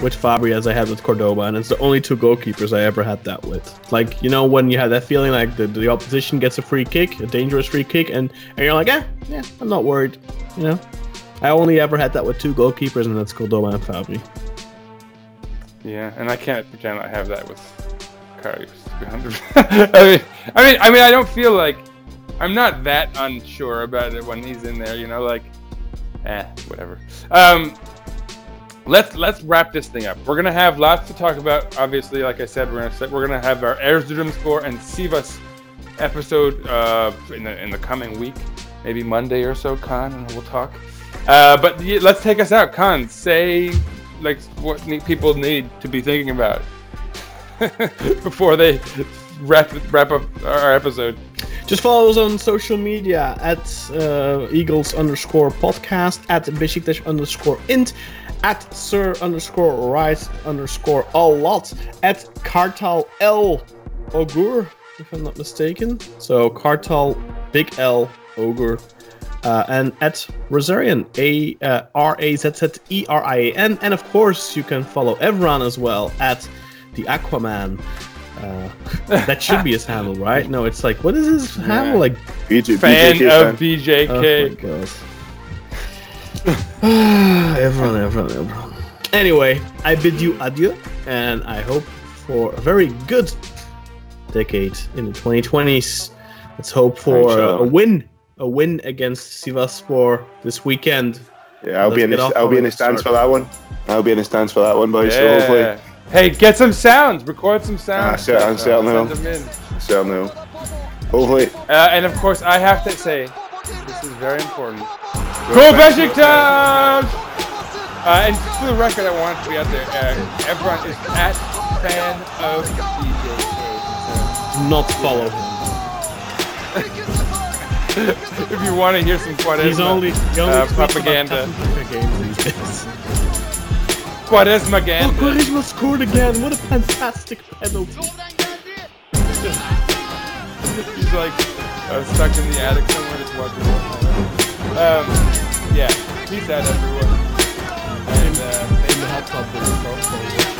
with Fabri as I had with Cordoba, and it's the only two goalkeepers I ever had that with. Like you know when you have that feeling like the, the opposition gets a free kick, a dangerous free kick, and, and you're like, eh, yeah, I'm not worried. You know, I only ever had that with two goalkeepers, and that's Cordoba and Fabri. Yeah, and I can't pretend I have that with I mean, I mean, I mean, I don't feel like I'm not that unsure about it when he's in there. You know, like, eh, whatever. Um, let's let's wrap this thing up. We're gonna have lots to talk about. Obviously, like I said, we're gonna we're gonna have our Erzurumspor and Sivas episode uh, in the in the coming week, maybe Monday or so, Kaan, and we'll talk. Uh, but let's take us out, Kaan. Say like what people need to be thinking about before they wrap wrap up our episode. Just follow us on social media at uh, Eagles underscore podcast, at Besiktas underscore int, at Sir underscore Rice underscore a lot, at Kartal L Ogur, if I'm not mistaken. So Kartal Big L Ogur. Uh, and at Razzerian, A uh, R A Z Z E R I A N, and of course you can follow Evran as well at the Aquaman. Uh, that should be his handle, right? No, it's like what is his handle? Like BJ, Fan BJK of BJK. Oh my god. everyone, everyone, everyone. Anyway, I bid you adieu, and I hope for a very good decade in the 2020s. Let's hope for Inshallah. a win, a win against Sivaspor this weekend. Yeah, I'll be in Let's the, get off I'll be a in the stands for that one. I'll be in the stands for that one, boys. So hopefully, Yeah. Hey, get some sounds. Record some sounds. Ah, cer- I certainly Send will. them in. certainly, will. hopefully, Uh, and of course, I have to say, this is very important. Go Besiktas! Uh, and for the record, I want to be out there. Uh, everyone is at fan of BJK. Do not follow him. If you want to hear some Quaresma He's only, he only uh, propaganda, Captain games these days. Quaresma Oh. Quaresma scored again! What a fantastic penalty! He's like uh, stuck in the attic somewhere just watching. Um, yeah, peace out, everyone. And uh, In the hot tub